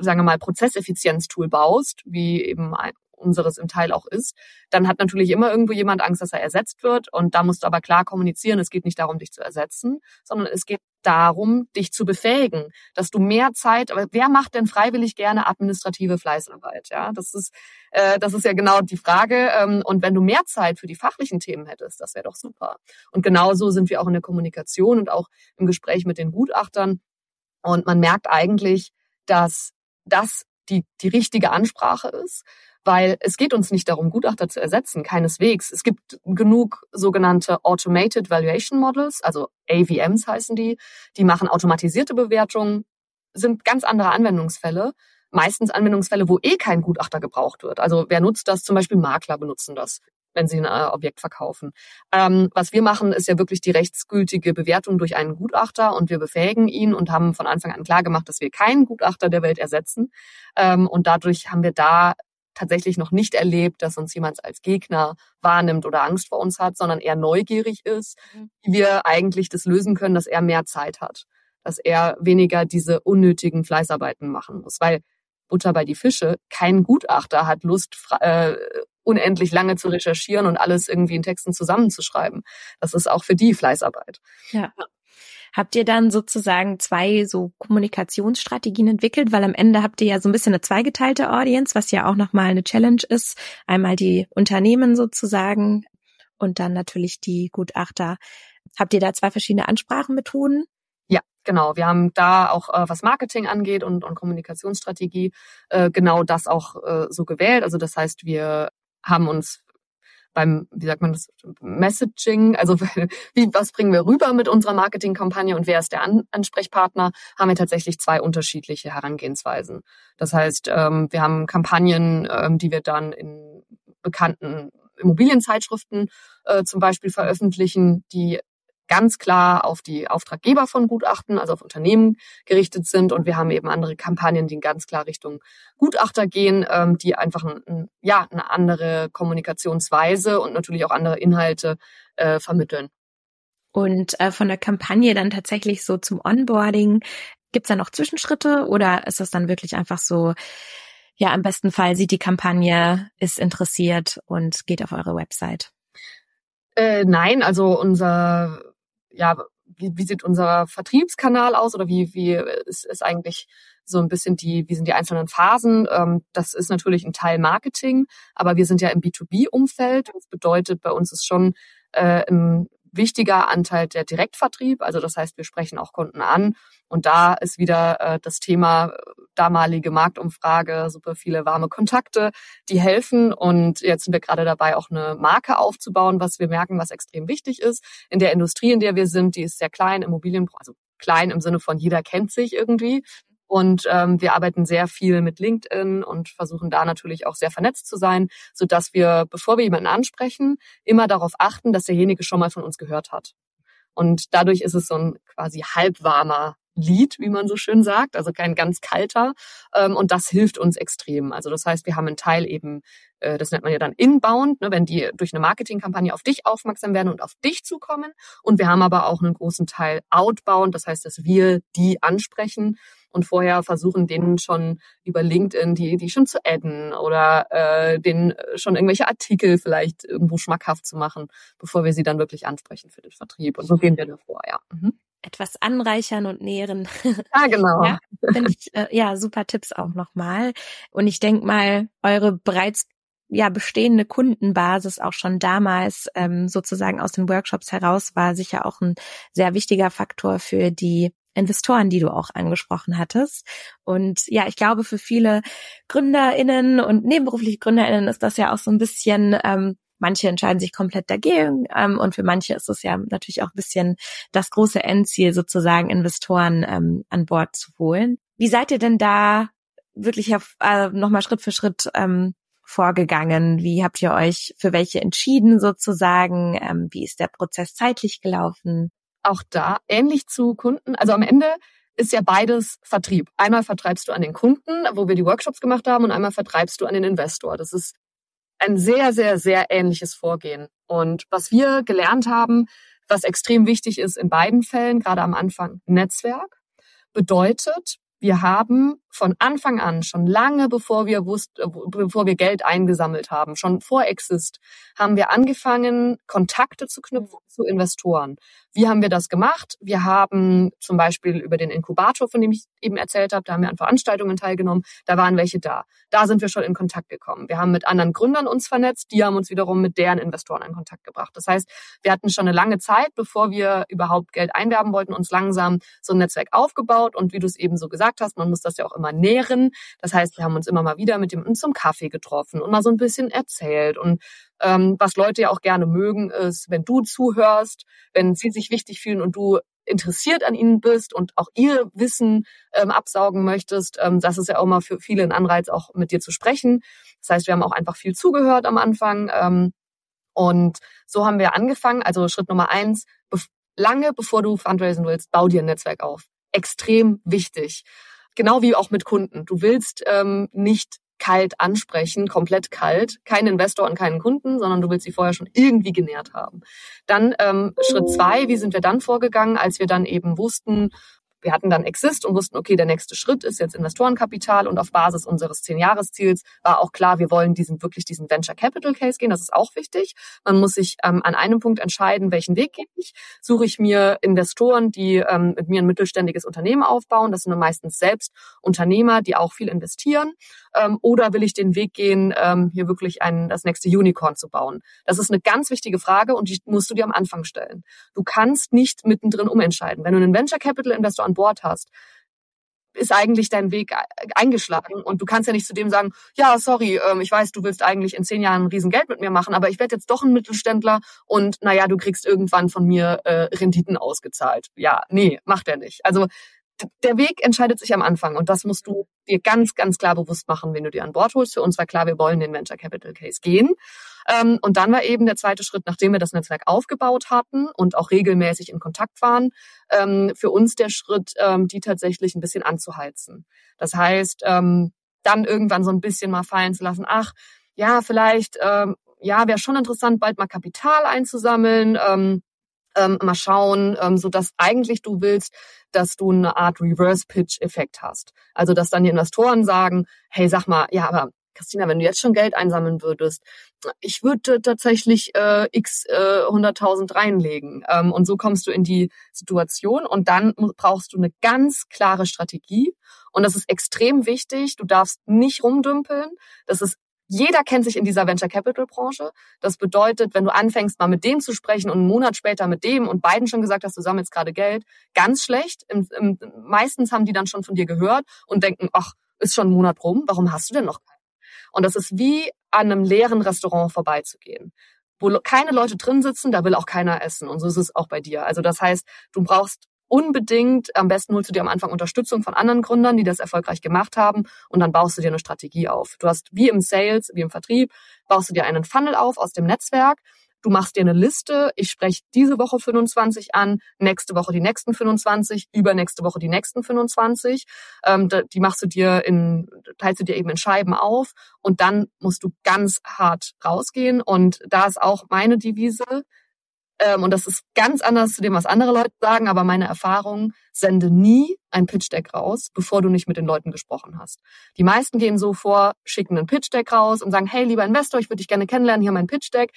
sagen wir mal, Prozesseffizienztool baust, wie eben unseres im Teil auch ist, dann hat natürlich immer irgendwo jemand Angst, dass er ersetzt wird. Und da musst du aber klar kommunizieren, es geht nicht darum, dich zu ersetzen, sondern es geht darum, dich zu befähigen, dass du mehr Zeit, aber wer macht denn freiwillig gerne administrative Fleißarbeit? Ja, das ist, äh, das ist ja genau die Frage. Ähm, und wenn du mehr Zeit für die fachlichen Themen hättest, das wäre doch super. Und genauso sind wir auch in der Kommunikation und auch im Gespräch mit den Gutachtern. Und man merkt eigentlich, dass das die, die richtige Ansprache ist weil es geht uns nicht darum, Gutachter zu ersetzen, keineswegs. Es gibt genug sogenannte Automated Valuation Models, also AVMs heißen die, die machen automatisierte Bewertungen, sind ganz andere Anwendungsfälle, meistens Anwendungsfälle, wo eh kein Gutachter gebraucht wird. Also wer nutzt das? Zum Beispiel Makler benutzen das wenn sie ein äh, Objekt verkaufen. Ähm, was wir machen, ist ja wirklich die rechtsgültige Bewertung durch einen Gutachter und wir befähigen ihn und haben von Anfang an klar gemacht, dass wir keinen Gutachter der Welt ersetzen. Ähm, und dadurch haben wir da tatsächlich noch nicht erlebt, dass uns jemand als Gegner wahrnimmt oder Angst vor uns hat, sondern eher neugierig ist, mhm. wie wir eigentlich das lösen können, dass er mehr Zeit hat, dass er weniger diese unnötigen Fleißarbeiten machen muss, weil Butter bei die Fische, kein Gutachter hat Lust, äh, unendlich lange zu recherchieren und alles irgendwie in Texten zusammenzuschreiben. Das ist auch für die Fleißarbeit. Ja. Habt ihr dann sozusagen zwei so Kommunikationsstrategien entwickelt? Weil am Ende habt ihr ja so ein bisschen eine zweigeteilte Audience, was ja auch nochmal eine Challenge ist. Einmal die Unternehmen sozusagen und dann natürlich die Gutachter. Habt ihr da zwei verschiedene Ansprachenmethoden? Ja, genau. Wir haben da auch, äh, was Marketing angeht und, und Kommunikationsstrategie, äh, genau das auch äh, so gewählt. Also das heißt, wir haben uns beim, wie sagt man das, Messaging, also wie, was bringen wir rüber mit unserer Marketingkampagne und wer ist der An Ansprechpartner, haben wir tatsächlich zwei unterschiedliche Herangehensweisen. Das heißt, ähm, wir haben Kampagnen, ähm, die wir dann in bekannten Immobilienzeitschriften äh, zum Beispiel veröffentlichen, die ganz klar auf die Auftraggeber von Gutachten, also auf Unternehmen gerichtet sind. Und wir haben eben andere Kampagnen, die ganz klar Richtung Gutachter gehen, ähm, die einfach ein, ja, eine andere Kommunikationsweise und natürlich auch andere Inhalte äh, vermitteln. Und äh, von der Kampagne dann tatsächlich so zum Onboarding, gibt's da noch Zwischenschritte oder ist das dann wirklich einfach so, ja, im besten Fall sieht die Kampagne, ist interessiert und geht auf eure Website? Äh, nein, also unser ja, wie, wie sieht unser Vertriebskanal aus oder wie, wie ist, ist eigentlich so ein bisschen die, wie sind die einzelnen Phasen? Ähm, das ist natürlich ein Teil Marketing, aber wir sind ja im B2B-Umfeld. Das bedeutet, bei uns ist schon äh, ein wichtiger Anteil der Direktvertrieb. Also das heißt, wir sprechen auch Kunden an. Und da ist wieder äh, das Thema äh, damalige Marktumfrage, super viele warme Kontakte, die helfen. Und jetzt sind wir gerade dabei, auch eine Marke aufzubauen, was wir merken, was extrem wichtig ist. In der Industrie, in der wir sind, die ist sehr klein, Immobilienbranche, also klein im Sinne von jeder kennt sich irgendwie. Und ähm, wir arbeiten sehr viel mit LinkedIn und versuchen da natürlich auch sehr vernetzt zu sein, so dass wir, bevor wir jemanden ansprechen, immer darauf achten, dass derjenige schon mal von uns gehört hat. Und dadurch ist es so ein quasi halbwarmer Lied, wie man so schön sagt, also kein ganz kalter. Ähm, und das hilft uns extrem. Also das heißt, wir haben einen Teil eben, äh, das nennt man ja dann inbound, ne, wenn die durch eine Marketingkampagne auf dich aufmerksam werden und auf dich zukommen. Und wir haben aber auch einen großen Teil outbound, das heißt, dass wir die ansprechen und vorher versuchen, denen schon über LinkedIn die, die schon zu adden oder äh, denen schon irgendwelche Artikel vielleicht irgendwo schmackhaft zu machen, bevor wir sie dann wirklich ansprechen für den Vertrieb. Und so gehen wir davor, ja. Mhm etwas anreichern und nähren. Ja, genau. ja, ich, äh, ja, super Tipps auch nochmal. Und ich denke mal, eure bereits ja bestehende Kundenbasis auch schon damals ähm, sozusagen aus den Workshops heraus war sicher auch ein sehr wichtiger Faktor für die Investoren, die du auch angesprochen hattest. Und ja, ich glaube, für viele GründerInnen und nebenberufliche GründerInnen ist das ja auch so ein bisschen ähm, Manche entscheiden sich komplett dagegen ähm, und für manche ist es ja natürlich auch ein bisschen das große Endziel, sozusagen Investoren ähm, an Bord zu holen. Wie seid ihr denn da wirklich äh, nochmal Schritt für Schritt ähm, vorgegangen? Wie habt ihr euch für welche entschieden sozusagen? Ähm, wie ist der Prozess zeitlich gelaufen? Auch da ähnlich zu Kunden. Also am Ende ist ja beides Vertrieb. Einmal vertreibst du an den Kunden, wo wir die Workshops gemacht haben, und einmal vertreibst du an den Investor. Das ist ein sehr, sehr, sehr ähnliches Vorgehen. Und was wir gelernt haben, was extrem wichtig ist in beiden Fällen, gerade am Anfang, Netzwerk, bedeutet, wir haben von Anfang an, schon lange bevor wir wussten, äh, bevor wir Geld eingesammelt haben, schon vor Exist, haben wir angefangen, Kontakte zu knüpfen zu Investoren. Wie haben wir das gemacht? Wir haben zum Beispiel über den Inkubator, von dem ich eben erzählt habe, da haben wir an Veranstaltungen teilgenommen, da waren welche da. Da sind wir schon in Kontakt gekommen. Wir haben mit anderen Gründern uns vernetzt, die haben uns wiederum mit deren Investoren in Kontakt gebracht. Das heißt, wir hatten schon eine lange Zeit, bevor wir überhaupt Geld einwerben wollten, uns langsam so ein Netzwerk aufgebaut. Und wie du es eben so gesagt hast, man muss das ja auch immer nähren. Das heißt, wir haben uns immer mal wieder mit dem zum Kaffee getroffen und mal so ein bisschen erzählt und ähm, was Leute ja auch gerne mögen, ist, wenn du zuhörst, wenn sie sich wichtig fühlen und du interessiert an ihnen bist und auch ihr Wissen ähm, absaugen möchtest, ähm, das ist ja auch mal für viele ein Anreiz, auch mit dir zu sprechen. Das heißt, wir haben auch einfach viel zugehört am Anfang. Ähm, und so haben wir angefangen. Also Schritt Nummer eins, bef lange bevor du fundraisen willst, bau dir ein Netzwerk auf. Extrem wichtig. Genau wie auch mit Kunden. Du willst ähm, nicht kalt ansprechen, komplett kalt, keinen Investor und keinen Kunden, sondern du willst sie vorher schon irgendwie genährt haben. Dann ähm, Schritt zwei, wie sind wir dann vorgegangen, als wir dann eben wussten, wir hatten dann Exist und wussten, okay, der nächste Schritt ist jetzt Investorenkapital und auf Basis unseres Zehn-Jahres-Ziels war auch klar, wir wollen diesen wirklich diesen Venture Capital Case gehen. Das ist auch wichtig. Man muss sich ähm, an einem Punkt entscheiden, welchen Weg gehe ich. Suche ich mir Investoren, die ähm, mit mir ein mittelständiges Unternehmen aufbauen. Das sind meistens selbst Unternehmer, die auch viel investieren. Ähm, oder will ich den Weg gehen, ähm, hier wirklich ein, das nächste Unicorn zu bauen? Das ist eine ganz wichtige Frage und die musst du dir am Anfang stellen. Du kannst nicht mittendrin umentscheiden. Wenn du einen Venture Capital Investor an Bord hast, ist eigentlich dein Weg eingeschlagen und du kannst ja nicht zu dem sagen, ja, sorry, ähm, ich weiß, du willst eigentlich in zehn Jahren ein Riesengeld mit mir machen, aber ich werde jetzt doch ein Mittelständler und naja, du kriegst irgendwann von mir äh, Renditen ausgezahlt. Ja, nee, macht er nicht. Also der Weg entscheidet sich am Anfang und das musst du dir ganz, ganz klar bewusst machen, wenn du dir an Bord holst. Für uns war klar, wir wollen den Venture Capital Case gehen. Ähm, und dann war eben der zweite Schritt, nachdem wir das Netzwerk aufgebaut hatten und auch regelmäßig in Kontakt waren, ähm, für uns der Schritt, ähm, die tatsächlich ein bisschen anzuheizen. Das heißt, dann irgendwann so ein bisschen mal fallen zu lassen, ach, ja, vielleicht, ja, wäre schon interessant, bald mal Kapital einzusammeln ähm, mal schauen, ähm, so dass eigentlich du willst, dass du eine Art Reverse-Pitch-Effekt hast. Also dass dann die Investoren sagen, hey, sag mal, ja, aber Christina, wenn du jetzt schon Geld einsammeln würdest, ich würde tatsächlich äh, x äh, 100.000 reinlegen. Ähm, und so kommst du in die Situation und dann brauchst du eine ganz klare Strategie. Und das ist extrem wichtig. Du darfst nicht rumdümpeln. Das ist jeder kennt sich in dieser Venture Capital Branche. Das bedeutet, wenn du anfängst, mal mit dem zu sprechen und einen Monat später mit dem und beiden schon gesagt hast, du sammelst gerade Geld, ganz schlecht. Im, im, meistens haben die dann schon von dir gehört und denken, ach, ist schon ein Monat rum, warum hast du denn noch keinen? Und das ist wie an einem leeren Restaurant vorbeizugehen. Wo keine Leute drin sitzen, da will auch keiner essen. Und so ist es auch bei dir. Also das heißt, du brauchst unbedingt, am besten holst du dir am Anfang Unterstützung von anderen Gründern, die das erfolgreich gemacht haben und dann baust du dir eine Strategie auf. Du hast wie im Sales, wie im Vertrieb, baust du dir einen Funnel auf aus dem Netzwerk. Du machst dir eine Liste. Ich spreche diese Woche 25 an, nächste Woche die nächsten 25, übernächste Woche die nächsten 25. Ähm, die machst du dir in, teilst du dir eben in Scheiben auf und dann musst du ganz hart rausgehen. Und da ist auch meine Devise, ähm, und das ist ganz anders zu dem, was andere Leute sagen, aber meine Erfahrung, sende nie ein Pitch Deck raus, bevor du nicht mit den Leuten gesprochen hast. Die meisten gehen so vor, schicken ein Pitch Deck raus und sagen, hey, lieber Investor, ich würde dich gerne kennenlernen, hier mein Pitch Deck.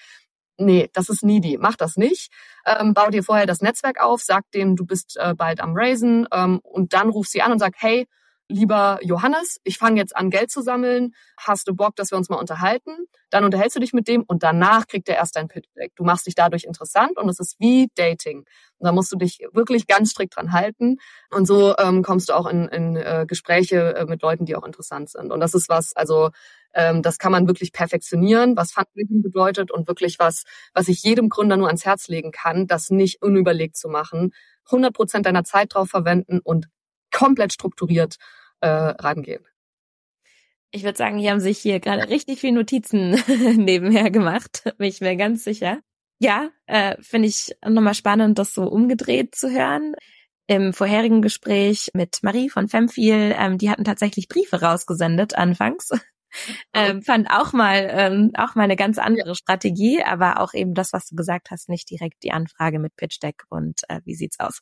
Nee, das ist needy. Mach das nicht. Ähm, bau dir vorher das Netzwerk auf, sag denen, du bist äh, bald am Raisen ähm, und dann ruf sie an und sag, hey, lieber Johannes, ich fange jetzt an, Geld zu sammeln. Hast du Bock, dass wir uns mal unterhalten? Dann unterhältst du dich mit dem und danach kriegt er erst dein Pitch-Deck. Du machst dich dadurch interessant und es ist wie Dating. Und da musst du dich wirklich ganz strikt dran halten. Und so ähm, kommst du auch in, in äh, Gespräche äh, mit Leuten, die auch interessant sind. Und das ist was, also ähm, das kann man wirklich perfektionieren, was Fundraising bedeutet und wirklich was, was ich jedem Gründer nur ans Herz legen kann, das nicht unüberlegt zu machen. 100 Prozent deiner Zeit drauf verwenden und komplett strukturiert äh, rangehen. Ich würde sagen, hier haben sich hier gerade richtig viele Notizen nebenher gemacht, bin ich mir ganz sicher. Ja, äh, finde ich nochmal spannend, das so umgedreht zu hören. Im vorherigen Gespräch mit Marie von Femfeel, ähm, die hatten tatsächlich Briefe rausgesendet anfangs. ähm, fand auch mal ähm, auch mal eine ganz andere Strategie, aber auch eben das, was du gesagt hast, nicht direkt die Anfrage mit Pitch Deck und äh, wie sieht's aus.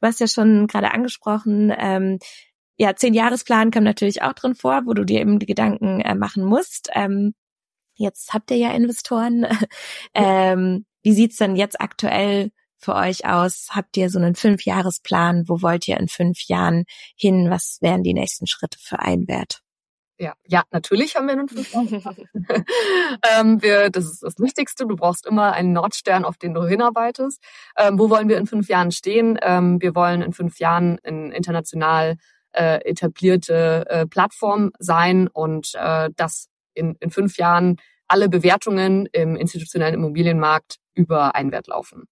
Du hast ja schon gerade angesprochen, ähm, ja, zehn Jahresplan kommt natürlich auch drin vor, wo du dir eben die Gedanken äh, machen musst. Ähm, jetzt habt ihr ja Investoren. ähm, wie sieht's denn jetzt aktuell für euch aus? Habt ihr so einen Fünfjahresplan? Wo wollt ihr in fünf Jahren hin? Was wären die nächsten Schritte für Einwert? Ja, ja, natürlich haben wir einen Fünfjahresplan. ähm, wir, das ist das Wichtigste. Du brauchst immer einen Nordstern, auf den du hinarbeitest. Ähm, wo wollen wir in fünf Jahren stehen? Ähm, wir wollen in fünf Jahren in international äh, etablierte äh, Plattform sein und äh, dass in, in fünf Jahren alle Bewertungen im institutionellen Immobilienmarkt über einen Wert laufen.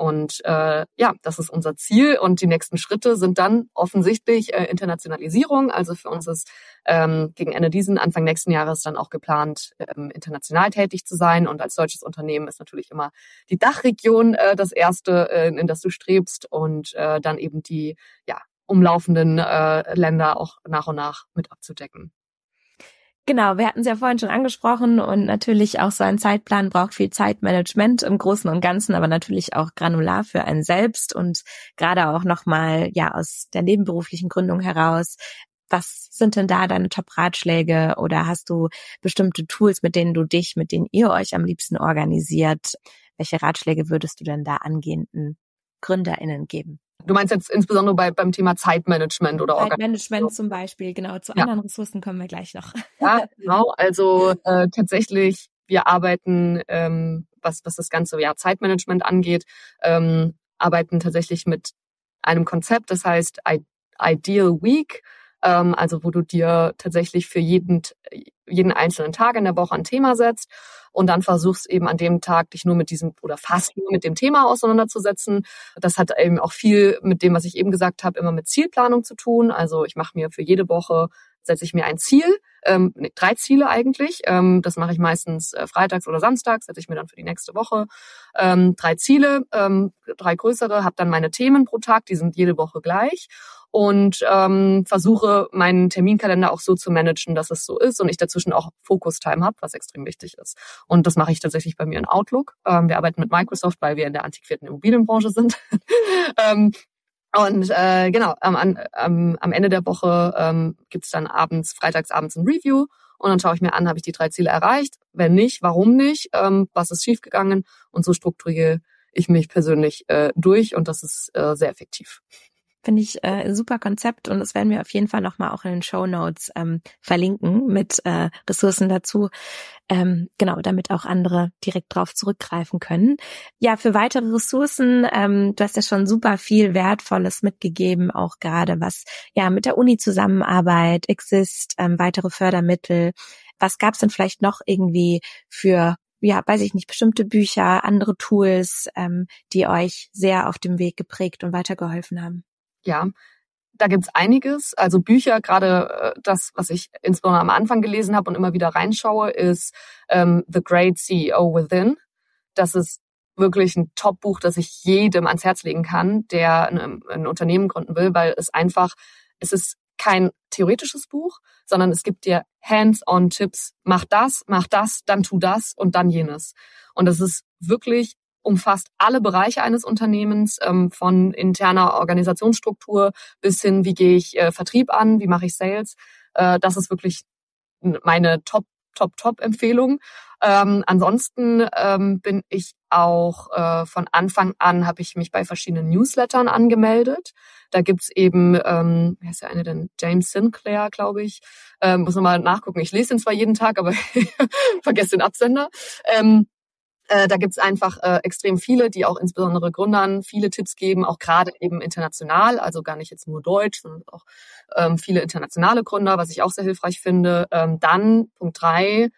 Und äh, ja, das ist unser Ziel. Und die nächsten Schritte sind dann offensichtlich äh, Internationalisierung. Also für uns ist ähm, gegen Ende diesen, Anfang nächsten Jahres dann auch geplant, ähm, international tätig zu sein. Und als deutsches Unternehmen ist natürlich immer die Dachregion äh, das erste, äh, in das du strebst und äh, dann eben die ja, umlaufenden äh, Länder auch nach und nach mit abzudecken. Genau, wir hatten es ja vorhin schon angesprochen und natürlich auch so ein Zeitplan braucht viel Zeitmanagement im Großen und Ganzen, aber natürlich auch granular für einen selbst und gerade auch nochmal ja aus der nebenberuflichen Gründung heraus. Was sind denn da deine Top-Ratschläge oder hast du bestimmte Tools, mit denen du dich, mit denen ihr euch am liebsten organisiert? Welche Ratschläge würdest du denn da angehenden GründerInnen geben? Du meinst jetzt insbesondere bei, beim Thema Zeitmanagement oder Zeitmanagement zum Beispiel, genau. Zu ja. anderen Ressourcen kommen wir gleich noch. Ja, genau. Also äh, tatsächlich, wir arbeiten, ähm, was, was das ganze ja, Zeitmanagement angeht, ähm, arbeiten tatsächlich mit einem Konzept, das heißt Ideal Week, ähm, also wo du dir tatsächlich für jeden, jeden einzelnen Tag in der Woche ein Thema setzt und dann versuchst eben an dem Tag dich nur mit diesem oder fast nur mit dem Thema auseinanderzusetzen. Das hat eben auch viel mit dem, was ich eben gesagt habe, immer mit Zielplanung zu tun. Also ich mache mir für jede Woche setze ich mir ein Ziel, ähm, nee, drei Ziele eigentlich. Ähm, das mache ich meistens äh, freitags oder samstags, setze ich mir dann für die nächste Woche ähm, drei Ziele, ähm, drei größere, habe dann meine Themen pro Tag, die sind jede Woche gleich und ähm, versuche meinen Terminkalender auch so zu managen, dass es so ist und ich dazwischen auch Focus-Time habe, was extrem wichtig ist. Und das mache ich tatsächlich bei mir in Outlook. Ähm, wir arbeiten mit Microsoft, weil wir in der antiquierten Immobilienbranche sind. ähm, und äh, genau, am, am, am Ende der Woche ähm, gibt dann abends, freitags abends ein Review und dann schaue ich mir an, habe ich die drei Ziele erreicht? Wenn nicht, warum nicht? Ähm, was ist schiefgegangen? Und so strukturiere ich mich persönlich äh, durch und das ist äh, sehr effektiv. Finde ich äh, super Konzept und das werden wir auf jeden Fall nochmal auch in den Show Notes ähm, verlinken mit äh, Ressourcen dazu. Ähm, genau, damit auch andere direkt drauf zurückgreifen können. Ja, für weitere Ressourcen, ähm, du hast ja schon super viel Wertvolles mitgegeben, auch gerade was ja mit der Uni Zusammenarbeit, Exist, ähm, weitere Fördermittel. Was gab's denn vielleicht noch irgendwie für ja, weiß ich nicht, bestimmte Bücher, andere Tools, ähm, die euch sehr auf dem Weg geprägt und weitergeholfen haben? Ja, da gibt's einiges. Also Bücher, gerade äh, das, was ich insbesondere am Anfang gelesen habe und immer wieder reinschaue, ist ähm, The Great CEO Within. Das ist wirklich ein Top-Buch, das ich jedem ans Herz legen kann, der ein, ein Unternehmen gründen will, weil es einfach, es ist kein theoretisches Buch, sondern es gibt dir Hands-on-Tipps. Mach das, mach das, dann tu das und dann jenes. Und es ist wirklich umfasst alle Bereiche eines Unternehmens, ähm, von interner Organisationsstruktur bis hin, wie gehe ich äh, Vertrieb an, wie mache ich Sales. Äh, das ist wirklich meine Top, Top, Top-Empfehlung. Ähm, ansonsten ähm, bin ich auch äh, von Anfang an, habe ich mich bei verschiedenen Newslettern angemeldet. Da gibt's eben, ähm, wer ist der eine denn? James Sinclair, glaube ich. Ähm, muss nochmal nachgucken. Ich lese ihn zwar jeden Tag, aber vergesse den Absender. Ähm, äh, da gibt's einfach äh, extrem viele, die auch insbesondere Gründern viele Tipps geben, auch gerade eben international, also gar nicht jetzt nur Deutsch, sondern auch ähm, viele internationale Gründer, was ich auch sehr hilfreich finde. Ähm, dann Punkt drei,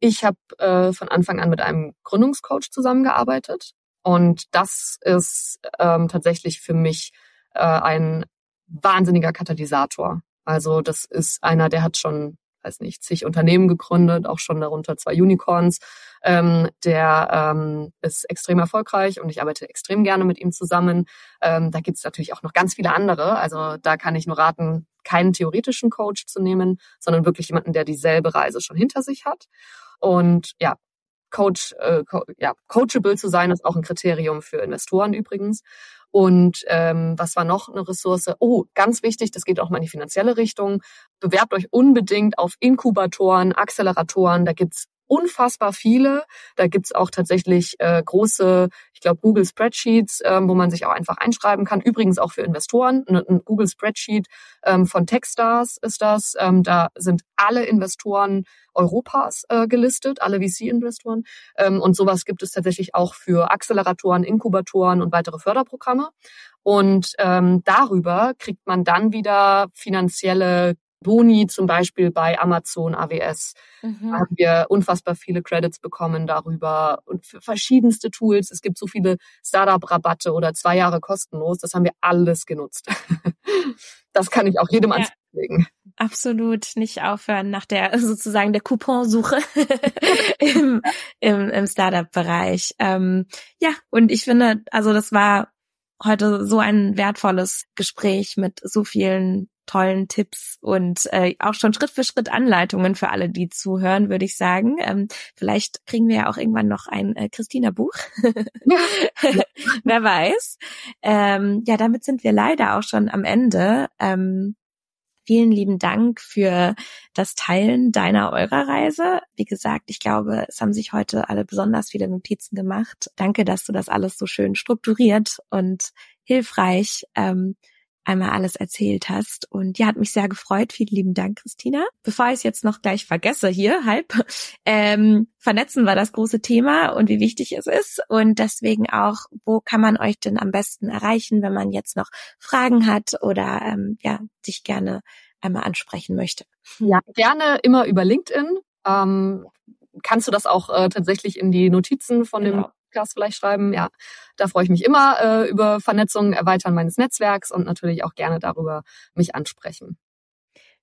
ich habe äh, von Anfang an mit einem Gründungscoach zusammengearbeitet und das ist ähm, tatsächlich für mich äh, ein wahnsinniger Katalysator. Also das ist einer, der hat schon weiß nicht, zig Unternehmen gegründet, auch schon darunter zwei Unicorns. Ähm, der ähm, ist extrem erfolgreich und ich arbeite extrem gerne mit ihm zusammen. Ähm, da gibt's natürlich auch noch ganz viele andere. Also da kann ich nur raten, keinen theoretischen Coach zu nehmen, sondern wirklich jemanden, der dieselbe Reise schon hinter sich hat. Und ja, Coach, äh, ja, coachable zu sein, ist auch ein Kriterium für Investoren übrigens. Und ähm, was war noch eine Ressource? Oh, ganz wichtig, das geht auch mal in die finanzielle Richtung. Bewerbt euch unbedingt auf Inkubatoren, Acceleratoren. Da gibt's unfassbar viele. Da gibt's auch tatsächlich äh, große, ich glaube, Google Spreadsheets, ähm, wo man sich auch einfach einschreiben kann. Übrigens auch für Investoren. Ein, ein Google Spreadsheet ähm, von Techstars ist das. Ähm, da sind alle Investoren Europas äh, gelistet, alle VC-Investoren. Ähm, und sowas gibt es tatsächlich auch für Acceleratoren, Inkubatoren und weitere Förderprogramme. Und ähm, darüber kriegt man dann wieder finanzielle Boni zum Beispiel bei Amazon AWS. Mhm. haben wir unfassbar viele Credits bekommen darüber und für verschiedenste Tools. Es gibt so viele Startup-Rabatte oder zwei Jahre kostenlos. Das haben wir alles genutzt. das kann ich auch jedem ja. ans legen. Absolut nicht aufhören nach der sozusagen der Couponsuche im, im, im Startup-Bereich. Ähm, ja, und ich finde, also das war heute so ein wertvolles Gespräch mit so vielen tollen Tipps und äh, auch schon Schritt für Schritt Anleitungen für alle, die zuhören, würde ich sagen. Ähm, vielleicht kriegen wir ja auch irgendwann noch ein äh, Christina-Buch. Wer weiß. Ähm, ja, damit sind wir leider auch schon am Ende. Ähm, Vielen lieben Dank für das Teilen deiner eurer Reise. Wie gesagt, ich glaube, es haben sich heute alle besonders viele Notizen gemacht. Danke, dass du das alles so schön strukturiert und hilfreich ähm, einmal alles erzählt hast. Und ja, hat mich sehr gefreut. Vielen lieben Dank, Christina. Bevor ich es jetzt noch gleich vergesse hier, halb, ähm, vernetzen war das große Thema und wie wichtig es ist. Und deswegen auch, wo kann man euch denn am besten erreichen, wenn man jetzt noch Fragen hat oder ähm, ja, dich gerne einmal ansprechen möchte? Ja, gerne immer über LinkedIn. Ähm, kannst du das auch äh, tatsächlich in die Notizen von genau. dem Podcast vielleicht schreiben. Ja, da freue ich mich immer äh, über Vernetzung, Erweitern meines Netzwerks und natürlich auch gerne darüber mich ansprechen.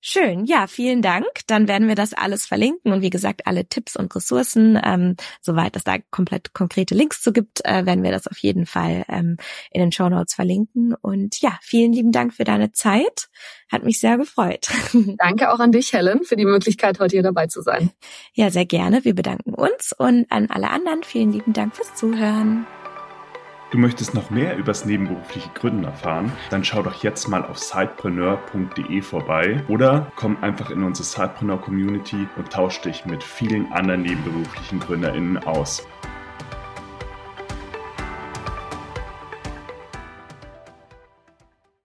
Schön, ja, vielen Dank. Dann werden wir das alles verlinken und wie gesagt, alle Tipps und Ressourcen, ähm, soweit es da komplett konkrete Links zu gibt, äh, werden wir das auf jeden Fall ähm, in den Show Notes verlinken. Und ja, vielen lieben Dank für deine Zeit. Hat mich sehr gefreut. Danke auch an dich, Helen, für die Möglichkeit, heute hier dabei zu sein. Ja, sehr gerne. Wir bedanken uns und an alle anderen vielen lieben Dank fürs Zuhören. Du möchtest noch mehr übers nebenberufliche Gründen erfahren? Dann schau doch jetzt mal auf sidepreneur.de vorbei oder komm einfach in unsere Sidepreneur Community und tausch dich mit vielen anderen nebenberuflichen GründerInnen aus.